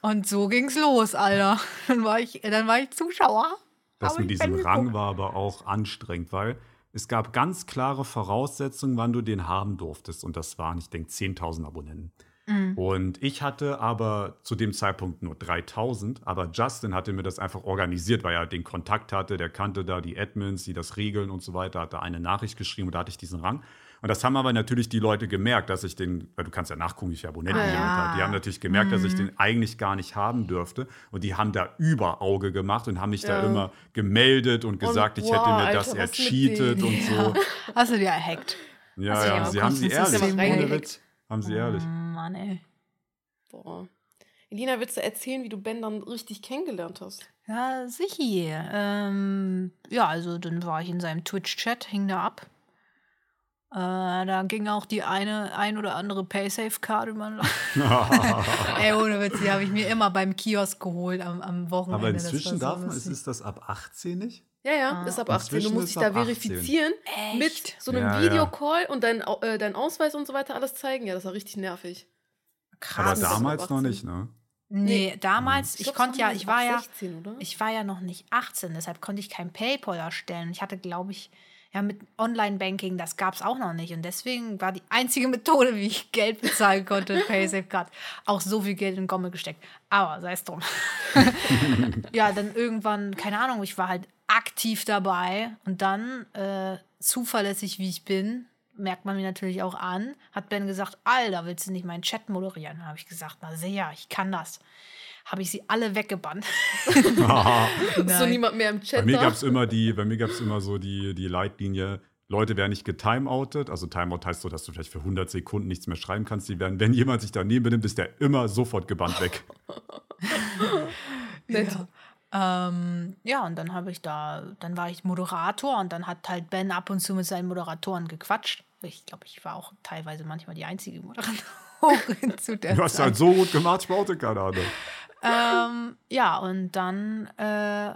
Und so ging's los, Alter. Dann war ich, dann war ich Zuschauer. Das mit diesem Rang war aber auch anstrengend, weil es gab ganz klare Voraussetzungen, wann du den haben durftest. Und das waren, ich denke, 10.000 Abonnenten. Mhm. Und ich hatte aber zu dem Zeitpunkt nur 3000, aber Justin hatte mir das einfach organisiert, weil er den Kontakt hatte, der kannte da die Admins, die das regeln und so weiter, hat da eine Nachricht geschrieben und da hatte ich diesen Rang. Und das haben aber natürlich die Leute gemerkt, dass ich den, weil du kannst ja nachgucken, wie viele Abonnenten Ah, ja. hat. Die haben natürlich gemerkt, dass Mhm. ich den eigentlich gar nicht haben dürfte. Und die haben da Überauge gemacht und haben mich da Ja. immer gemeldet und gesagt, ich wow, hätte mir Alter, das ercheatet und so. Hast du dir erhackt? Ja, ja, sie haben sie ehrlich, ohne? Witz. Haben sie ehrlich. Mann, ey. Boah. Elina, willst du erzählen, wie du Ben dann richtig kennengelernt hast? Ja, sicher. Ähm, ja, also dann war ich in seinem Twitch-Chat, hing da ab. Äh, da ging auch die eine ein oder andere Paysafe-Karte über. den Ey, ohne Witz, die habe ich mir immer beim Kiosk geholt am, am Wochenende. Aber inzwischen darf so man, ist, ist das ab 18 nicht? Ja, ja, Ah. ist ab 18. Du musst dich da ab 18. verifizieren mit Echt? so einem Ja, ja. Videocall und deinen Au- äh, deinen Ausweis und so weiter alles zeigen. Ja, das war richtig nervig. Krass. Aber damals noch 18? nicht, ne? Nee, damals, ich, glaub, konnte ja, ich war ja, 16, oder? ich war ja noch nicht 18, deshalb konnte ich kein PayPal erstellen. Ich hatte, glaube ich, ja, mit Online-Banking, das gab es auch noch nicht. Und deswegen war die einzige Methode, wie ich Geld bezahlen konnte, Paysafe Card. Auch so viel Geld in Gomme gesteckt. Aber sei es drum. ja, dann irgendwann, keine Ahnung, ich war halt aktiv dabei. Und dann, äh, zuverlässig wie ich bin, merkt man mir natürlich auch an, hat Ben gesagt, Alter, willst du nicht meinen Chat moderieren? Da habe ich gesagt, na sehr, ich kann das. Habe ich sie alle weggebannt. So niemand mehr im Bei Chat mir da. gab es immer die, bei mir gab es immer so die, die Leitlinie, Leute werden nicht getimeoutet. Also Timeout heißt so, dass du vielleicht für 100 Sekunden nichts mehr schreiben kannst. Die werden, wenn jemand sich daneben benimmt, ist der immer sofort gebannt weg. Ja. Ähm, ja, und dann habe ich da, dann war ich Moderator und dann hat halt Ben ab und zu mit seinen Moderatoren gequatscht. Ich glaube, ich war auch teilweise manchmal die einzige Moderatorin zu der Du hast Zeit. halt so gut gemacht, ich brauchte keine Ahnung. ähm, ja, und dann äh,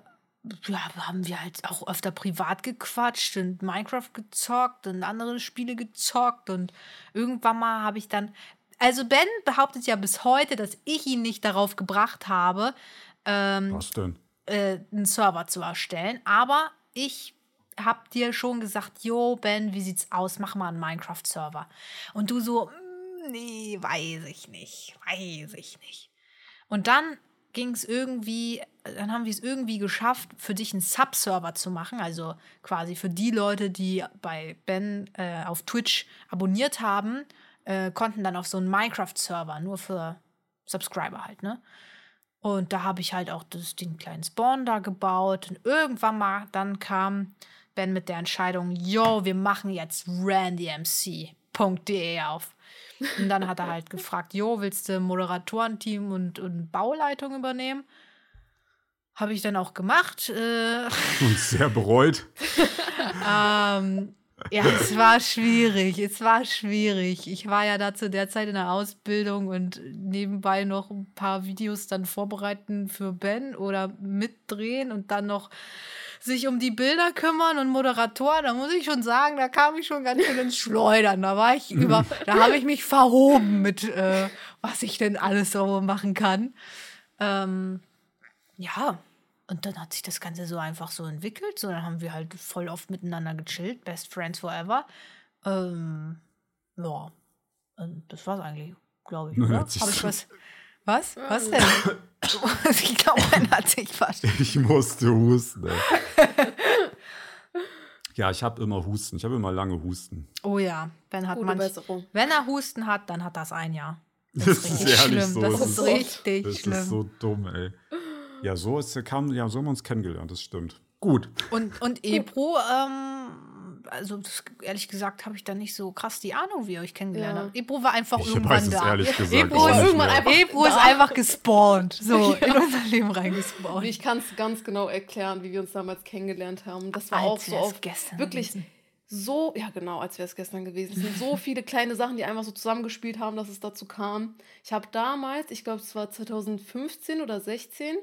ja, haben wir halt auch öfter privat gequatscht und Minecraft gezockt und andere Spiele gezockt und irgendwann mal habe ich dann. Also Ben behauptet ja bis heute, dass ich ihn nicht darauf gebracht habe, ähm, Was denn? äh, einen Server zu erstellen. Aber ich hab dir schon gesagt, jo, Ben, wie sieht's aus? Mach mal einen Minecraft-Server. Und du so, "Mm, nee, weiß ich nicht, weiß ich nicht. Und dann ging es irgendwie, dann haben wir es irgendwie geschafft, für dich einen Sub-Server zu machen. Also quasi für die Leute, die bei Ben äh, auf Twitch abonniert haben, äh, konnten dann auf so einen Minecraft-Server, nur für Subscriber halt, ne? Und da habe ich halt auch das, den kleinen Spawn da gebaut. Und irgendwann mal dann kam Ben mit der Entscheidung, yo, wir machen jetzt randymc.de auf. Und dann hat er halt gefragt, jo, willst du Moderatorenteam und, und Bauleitung übernehmen? Habe ich dann auch gemacht. Äh, Und sehr bereut. ähm, ja, es war schwierig. Es war schwierig. Ich war ja da zu der Zeit in der Ausbildung und nebenbei noch ein paar Videos dann vorbereiten für Ben oder mitdrehen und dann noch sich um die Bilder kümmern und Moderatoren. Da muss ich schon sagen, da kam ich schon ganz schön ins Schleudern. Da war ich über, da habe ich mich verhoben mit, äh, was ich denn alles so machen kann. Ähm, ja, und dann hat sich das Ganze so einfach so entwickelt. So, dann haben wir halt voll oft miteinander gechillt. Best Friends Forever. Ähm, ja, und das war's eigentlich, glaube ich. Oder? Habe ich was? Was? Was denn? ich glaube, man hat sich was. Ich musste husten. Ey. Ja, ich habe immer Husten. Ich habe immer lange Husten. Oh ja, Ben hat Gute Besserung. Wenn er Husten hat, dann hat das ein Jahr. Das ist ehrlich so. Das Das ist ist- richtig Das schlimm. ist so dumm, ey. Ja, so, ist, kam, ja, so haben wir uns kennengelernt, das stimmt. Gut. Und, und Ebro, ähm, also das, ehrlich gesagt, habe ich da nicht so krass die Ahnung, wie ihr euch kennengelernt Ja. habt. Ebro war einfach Ich irgendwann weiß es da. ehrlich gesagt Ebro ist irgendwann einfach, Ebro ist einfach gespawnt. So, in unser Leben reingespawnt. Ich kann es ganz genau erklären, wie wir uns damals kennengelernt haben. Das war Als auch so auf gestern wirklich gewesen. so, ja genau, als wäre es gestern gewesen. Es sind so viele kleine Sachen, die einfach so zusammengespielt haben, dass es dazu kam. Ich habe damals, ich glaube es war 2015 oder 16,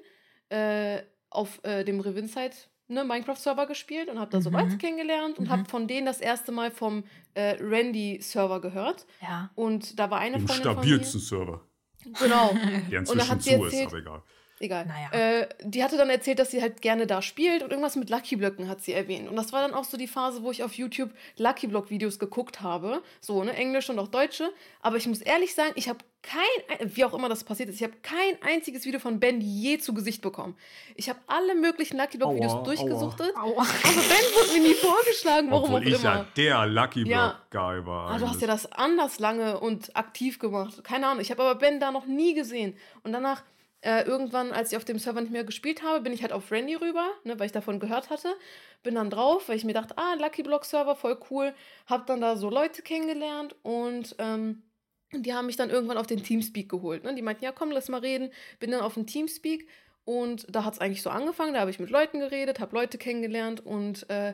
äh, auf äh, dem Revinside ne, Minecraft-Server gespielt und habe da so Mhm. Leute kennengelernt und habe von denen das erste Mal vom äh, Randy-Server gehört. Ja. Und da war eine Im Freundin stabilsten Server. von mir. Genau. Der Und da inzwischen hat sie zu ist, erzählt- aber egal. Egal. Naja. Äh, die hatte dann erzählt, dass sie halt gerne da spielt und irgendwas mit Lucky Blöcken hat sie erwähnt. Und das war dann auch so die Phase, wo ich auf YouTube Lucky Block Videos geguckt habe. So, ne, Englisch und auch Deutsche. Aber ich muss ehrlich sagen, ich habe kein, wie auch immer das passiert ist, ich habe kein einziges Video von Ben je zu Gesicht bekommen. Ich habe alle möglichen Lucky Block Videos Aua, durchgesuchtet. Aua. Aber Ben wurde mir nie vorgeschlagen, warum Obwohl auch ich immer. ja der Lucky Block Ja. Guy war. Ah, du hast ja das anders lange und aktiv gemacht. Keine Ahnung. Ich habe aber Ben da noch nie gesehen. Und danach, äh, irgendwann, als ich auf dem Server nicht mehr gespielt habe, bin ich halt auf Randy rüber, ne, weil ich davon gehört hatte. Bin dann drauf, weil ich mir dachte, ah, Lucky Block Server, voll cool. Hab dann da so Leute kennengelernt und ähm, die haben mich dann irgendwann auf den Teamspeak geholt. Ne? Die meinten, ja, komm, lass mal reden. Bin dann auf den Teamspeak und da hat es eigentlich so angefangen. Da habe ich mit Leuten geredet, habe Leute kennengelernt und äh,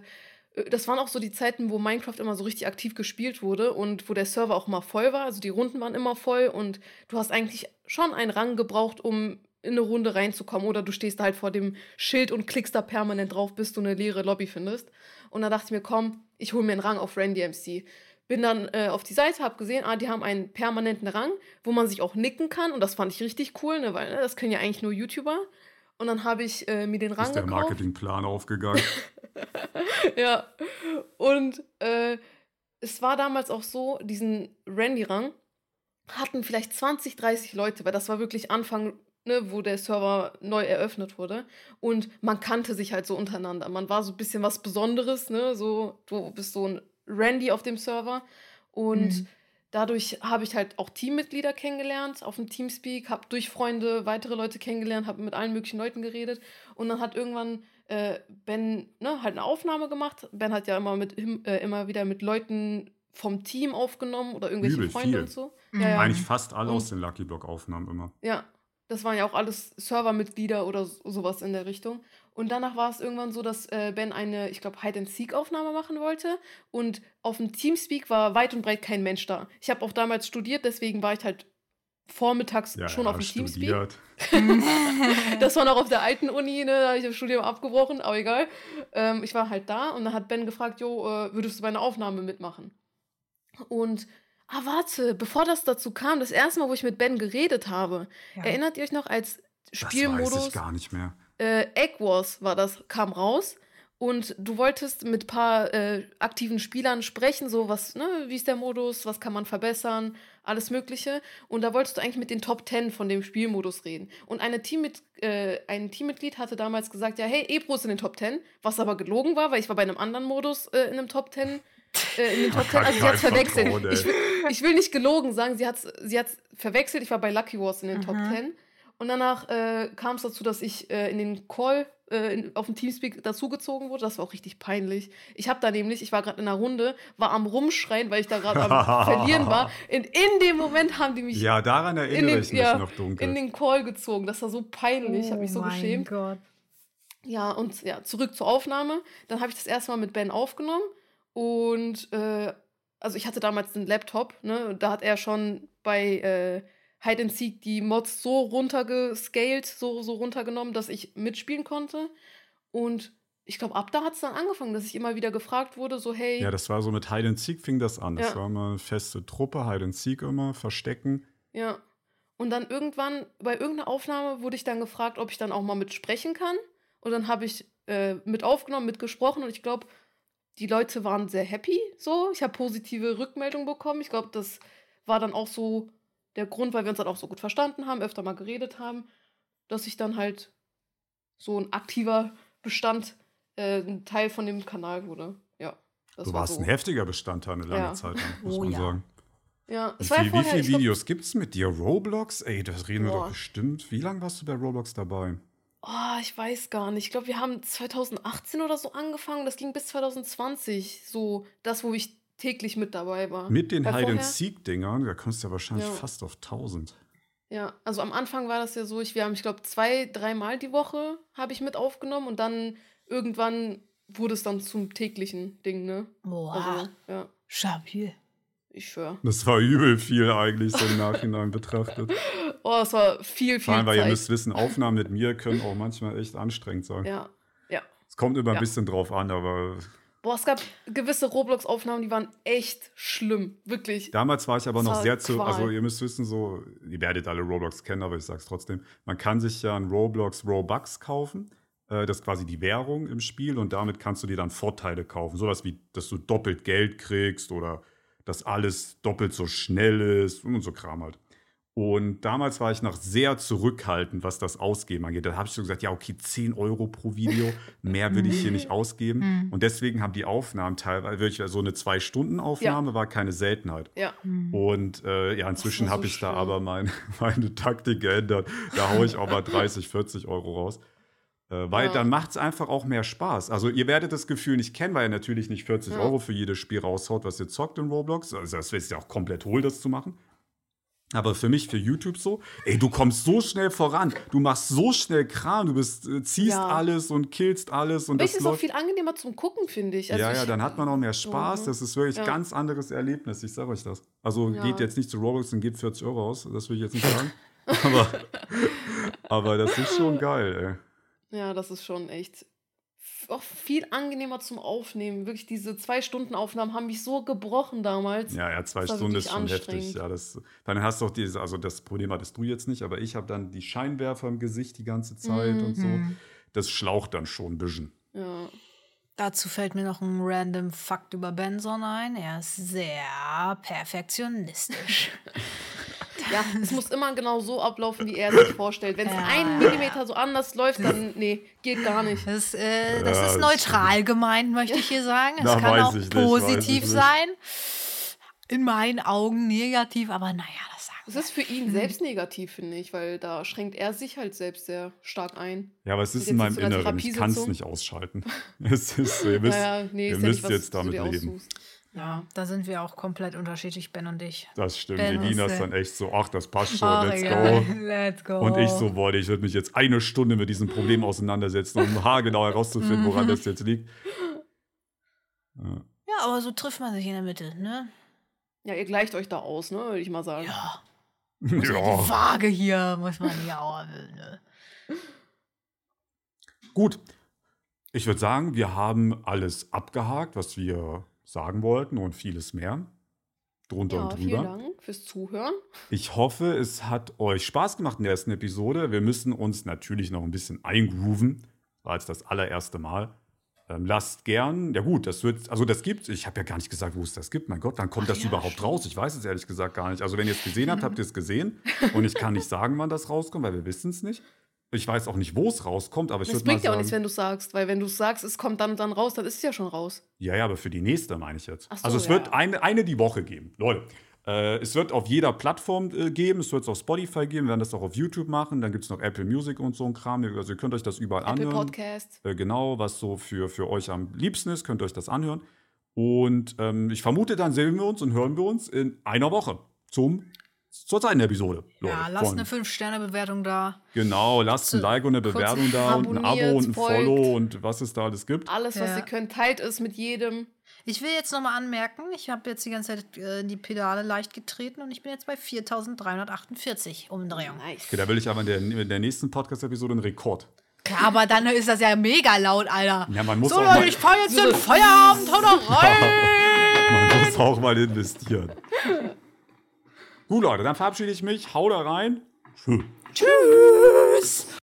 das waren auch so die Zeiten, wo Minecraft immer so richtig aktiv gespielt wurde und wo der Server auch mal voll war. Also die Runden waren immer voll und du hast eigentlich schon einen Rang gebraucht, um in eine Runde reinzukommen. Oder du stehst da halt vor dem Schild und klickst da permanent drauf, bis du eine leere Lobby findest. Und da dachte ich mir, komm, ich hole mir einen Rang auf Randy MC. Bin dann äh, auf die Seite, habe gesehen, ah, die haben einen permanenten Rang, wo man sich auch nicken kann. Und das fand ich richtig cool, ne, weil ne, das können ja eigentlich nur YouTuber. Und dann habe ich äh, mir den Rang ist der. Marketingplan aufgegangen. ja. Und äh, es war damals auch so, diesen Randy-Rang hatten vielleicht 20, 30 Leute, weil das war wirklich Anfang, ne, wo der Server neu eröffnet wurde. Und man kannte sich halt so untereinander. Man war so ein bisschen was Besonderes, ne? So, du bist so ein Randy auf dem Server. Und Mhm. Dadurch habe ich halt auch Teammitglieder kennengelernt auf dem Teamspeak, habe durch Freunde weitere Leute kennengelernt, habe mit allen möglichen Leuten geredet. Und dann hat irgendwann äh, Ben ne, halt eine Aufnahme gemacht. Ben hat ja immer, mit, äh, immer wieder mit Leuten vom Team aufgenommen oder irgendwelche Übel Freunde viel. und so. Mhm. Ja, ja. Eigentlich fast alle Und- aus den Lucky Block Aufnahmen immer. Ja, das waren ja auch alles Servermitglieder oder so- sowas in der Richtung. Und danach war es irgendwann so, dass äh, Ben eine, ich glaube, Hide-and-Seek-Aufnahme machen wollte. Und auf dem Teamspeak war weit und breit kein Mensch da. Ich habe auch damals studiert, deswegen war ich halt vormittags Ja, schon ja, auf dem Teamspeak. studiert. Das war noch auf der alten Uni, ne? Da habe ich das Studium abgebrochen, aber egal. Ähm, ich war halt da und dann hat Ben gefragt, jo, äh, würdest du bei einer Aufnahme mitmachen? Und, ah, warte, bevor das dazu kam, das erste Mal, wo ich mit Ben geredet habe, Ja. erinnert ihr euch noch, als Das weiß Spielmodus ich gar nicht mehr. äh, Egg Wars war das, kam raus. Und du wolltest mit ein paar äh, aktiven Spielern sprechen, so was, ne, wie ist der Modus, was kann man verbessern, alles Mögliche. Und da wolltest du eigentlich mit den Top 10 von dem Spielmodus reden. Und eine Teammit äh, ein Teammitglied hatte damals gesagt, ja, hey, Ebro ist in den Top 10, was aber gelogen war, weil ich war bei einem anderen Modus äh, in einem Top 10. Äh, in den Top 10, also sie hat Kein verwechselt. Vertrauen. Ich will, ich will nicht gelogen sagen, sie hat sie hat's verwechselt. Ich war bei Lucky Wars in den Top 10. Und danach äh, kam es dazu, dass ich äh, in den Call äh, in, auf dem Teamspeak dazugezogen wurde. Das war auch richtig peinlich. Ich habe da nämlich, ich war gerade in einer Runde, war am Rumschreien, weil ich da gerade am Verlieren war. In, in dem Moment haben die mich Ja, daran in, erinnere den, ich mich ja, noch dunkel. in den Call gezogen. Das war so peinlich. Ich habe mich so Oh mein geschämt. Gott. Ja, und ja, zurück zur Aufnahme. Dann habe ich das erste Mal mit Ben aufgenommen. Und äh, also ich hatte damals einen Laptop, ne? Da hat er schon bei äh, Hide and Seek die Mods so runtergescaled, so, so runtergenommen, dass ich mitspielen konnte. Und ich glaube, ab da hat es dann angefangen, dass ich immer wieder gefragt wurde, so, hey, ja, das war so mit Hide and Seek fing das an. Das Ja. war immer eine feste Truppe, Hide and Seek immer, verstecken. Ja. Und dann irgendwann, bei irgendeiner Aufnahme wurde ich dann gefragt, ob ich dann auch mal mitsprechen kann. Und dann habe ich äh, mit aufgenommen, mitgesprochen und ich glaube, die Leute waren sehr happy so. Ich habe positive Rückmeldungen bekommen. Ich glaube, das war dann auch so der Grund, weil wir uns dann auch so gut verstanden haben, öfter mal geredet haben, dass ich dann halt so ein aktiver Bestand, äh, ein Teil von dem Kanal wurde. Ja. Das Du war warst so. ein heftiger Bestandteil eine lange Ja. Zeit lang, muss Oh man ja. sagen. Ja, Wie, viel, wie vorher, viele ich glaub, Videos gibt es mit dir? Roblox? Ey, das reden wir Boah. doch bestimmt. Wie lange warst du bei Roblox dabei? Oh, ich weiß gar nicht. Ich glaube, wir haben 2018 oder so angefangen. Das ging bis 2020. So das, wo ich täglich mit dabei war. Mit den Weil vorher- Hide-and-Seek-Dingern, da kommst du ja wahrscheinlich Ja. fast auf 1000. Ja, also am Anfang war das ja so, ich, wir haben, ich glaube, zwei, dreimal die Woche habe ich mit aufgenommen und dann irgendwann wurde es dann zum täglichen Ding, ne? Boah, Also, ja, stabil. ich schwöre. Das war übel viel eigentlich, so im Nachhinein betrachtet. Oh, es war viel, viel Vor allem, weil ihr Zeit. müsst wissen, Aufnahmen mit mir können auch manchmal echt anstrengend sein. Ja, ja. Es kommt immer ein Ja. bisschen drauf an, aber Boah, es gab gewisse Roblox-Aufnahmen, die waren echt schlimm. Wirklich. damals war ich aber Das noch sehr zu. Qual. Also, ihr müsst wissen, so, ihr werdet alle Roblox kennen, aber ich sag's trotzdem. Man kann sich ja ein Roblox Robux kaufen. Äh, Das ist quasi die Währung im Spiel und damit kannst du dir dann Vorteile kaufen. Sowas wie, dass du doppelt Geld kriegst oder dass alles doppelt so schnell ist und so Kram halt. Und damals war ich noch sehr zurückhaltend, was das Ausgeben angeht. Da habe ich so gesagt, ja, okay, 10 Euro pro Video, mehr will ich hier nicht ausgeben. Und deswegen haben die Aufnahmen teilweise, wirklich so eine Zwei-Stunden-Aufnahme war keine Seltenheit. Ja. Und äh, ja, inzwischen so habe ich da schlimm. aber mein, meine Taktik geändert. Da haue ich auch mal 30, 40 Euro raus. Äh, weil Ja. dann macht es einfach auch mehr Spaß. Also ihr werdet das Gefühl nicht kennen, weil ihr natürlich nicht 40 Ja. Euro für jedes Spiel raushaut, was ihr zockt in Roblox. Also das ist ja auch komplett hohl, das zu machen. Aber für mich, für YouTube so, ey, du kommst so schnell voran, du machst so schnell Kram, du bist, äh, ziehst Ja. alles und killst alles und Aber das ist auch viel angenehmer zum Gucken, finde ich. Also ja, ja, ich, dann hat man auch mehr Spaß. Mhm. Das ist wirklich Ja. ein ganz anderes Erlebnis. Ich sage euch das. Also Ja. geht jetzt nicht zu Roblox und gebt 40 Euro aus. Das will ich jetzt nicht sagen. aber, aber das ist schon geil, Ja, das ist schon echt auch viel angenehmer zum Aufnehmen. Wirklich, diese Zwei-Stunden-Aufnahmen haben mich so gebrochen damals. Ja, ja, zwei Stunden ist schon heftig. anstrengend. Ja, das, dann hast du auch diese, also das Problem hattest du jetzt nicht, aber ich habe dann die Scheinwerfer im Gesicht die ganze Zeit und so. Mhm. Das schlaucht dann schon ein bisschen. Ja. Dazu fällt mir noch ein random Fakt über Benson ein. Er ist sehr perfektionistisch. ja, es muss immer genau so ablaufen, wie er sich vorstellt. Wenn es Ja, einen Millimeter so anders läuft, dann, nee, geht gar nicht. Das, äh, das Ja, ist neutral gemeint, möchte ich hier sagen. Es kann auch positiv nicht. sein. In meinen Augen negativ, aber naja, das sagen Es ist für ihn selbst negativ, finde ich, weil da schränkt er sich halt selbst sehr stark ein. Ja, aber es ist in meinem Inneren. Ich kann es nicht ausschalten. Es ist, so, ihr müsst, naja, nee, ihr ist ja müsst nicht, jetzt damit leben. aussuchst. Ja, da sind wir auch komplett unterschiedlich, Ben und ich. Das stimmt. Ben Elina ist, dann echt so, ach, das passt schon, Ach, let's go. Let's go. Und ich so, boah, ich würde mich jetzt eine Stunde mit diesem Problem auseinandersetzen, um haargenau herauszufinden, woran Mhm. das jetzt liegt. Ja. Ja, aber so trifft man sich in der Mitte, ne? Ja, ihr gleicht euch da aus, ne, würde ich mal sagen. Ja. Ja. Die Waage hier muss man hier auch. Ne? Gut. Ich würde sagen, wir haben alles abgehakt, was wir sagen wollten und vieles mehr. Drunter Ja, und vielen drüber. Dank fürs Zuhören. Ich hoffe, es hat euch Spaß gemacht in der ersten Episode. Wir müssen uns natürlich noch ein bisschen eingrooven. War jetzt das allererste Mal. Ähm, lasst gern, ja gut, das wird, also das gibt, ich habe ja gar nicht gesagt, wo es das gibt. Mein Gott, dann kommt Ach das ja, überhaupt stimmt. raus? Ich weiß es ehrlich gesagt gar nicht. Also wenn ihr es gesehen habt, habt ihr es gesehen. Und ich kann nicht sagen, wann das rauskommt, weil wir wissen es nicht. Ich weiß auch nicht, wo es rauskommt, aber ich Das würde mal bringt ja auch sagen, nichts, wenn du sagst, weil wenn du sagst, es kommt dann und dann raus, dann ist es ja schon raus. ja, ja, aber für die nächste meine ich jetzt. So, also es ja, wird eine, eine die Woche geben. Leute, äh, es wird auf jeder Plattform äh, geben. Es wird es auf Spotify geben. Wir werden das auch auf YouTube machen. Dann gibt es noch Apple Music und so ein Kram. Also ihr könnt euch das überall Apple anhören. Podcast. Äh, genau, was so für, für euch am liebsten ist, könnt ihr euch das anhören. Und ähm, ich vermute, dann sehen wir uns und hören wir uns in einer Woche zum, zur zweiten Episode. Leute, Ja, lasst Freunde. eine 5-Sterne-Bewertung da. Genau, lasst ein Like und eine Bewertung da und ein Abo und ein folgt. Follow und was es da alles gibt. Alles, was Ja. ihr könnt, teilt es mit jedem. Ich will jetzt nochmal anmerken, ich habe jetzt die ganze Zeit äh, die Pedale leicht getreten und ich bin jetzt bei 4348 Umdrehungen. Nice. Okay, da will ich aber in der, in der nächsten Podcast-Episode einen Rekord. Klar, aber dann ist das ja mega laut, Alter. Ja, man muss so, auch Leute, mal- ich fahr jetzt in Feierabend, hau da rein! Man muss auch mal investieren. Gut, Leute, dann verabschiede ich mich. Hau da rein. Tschüss. Tschüss!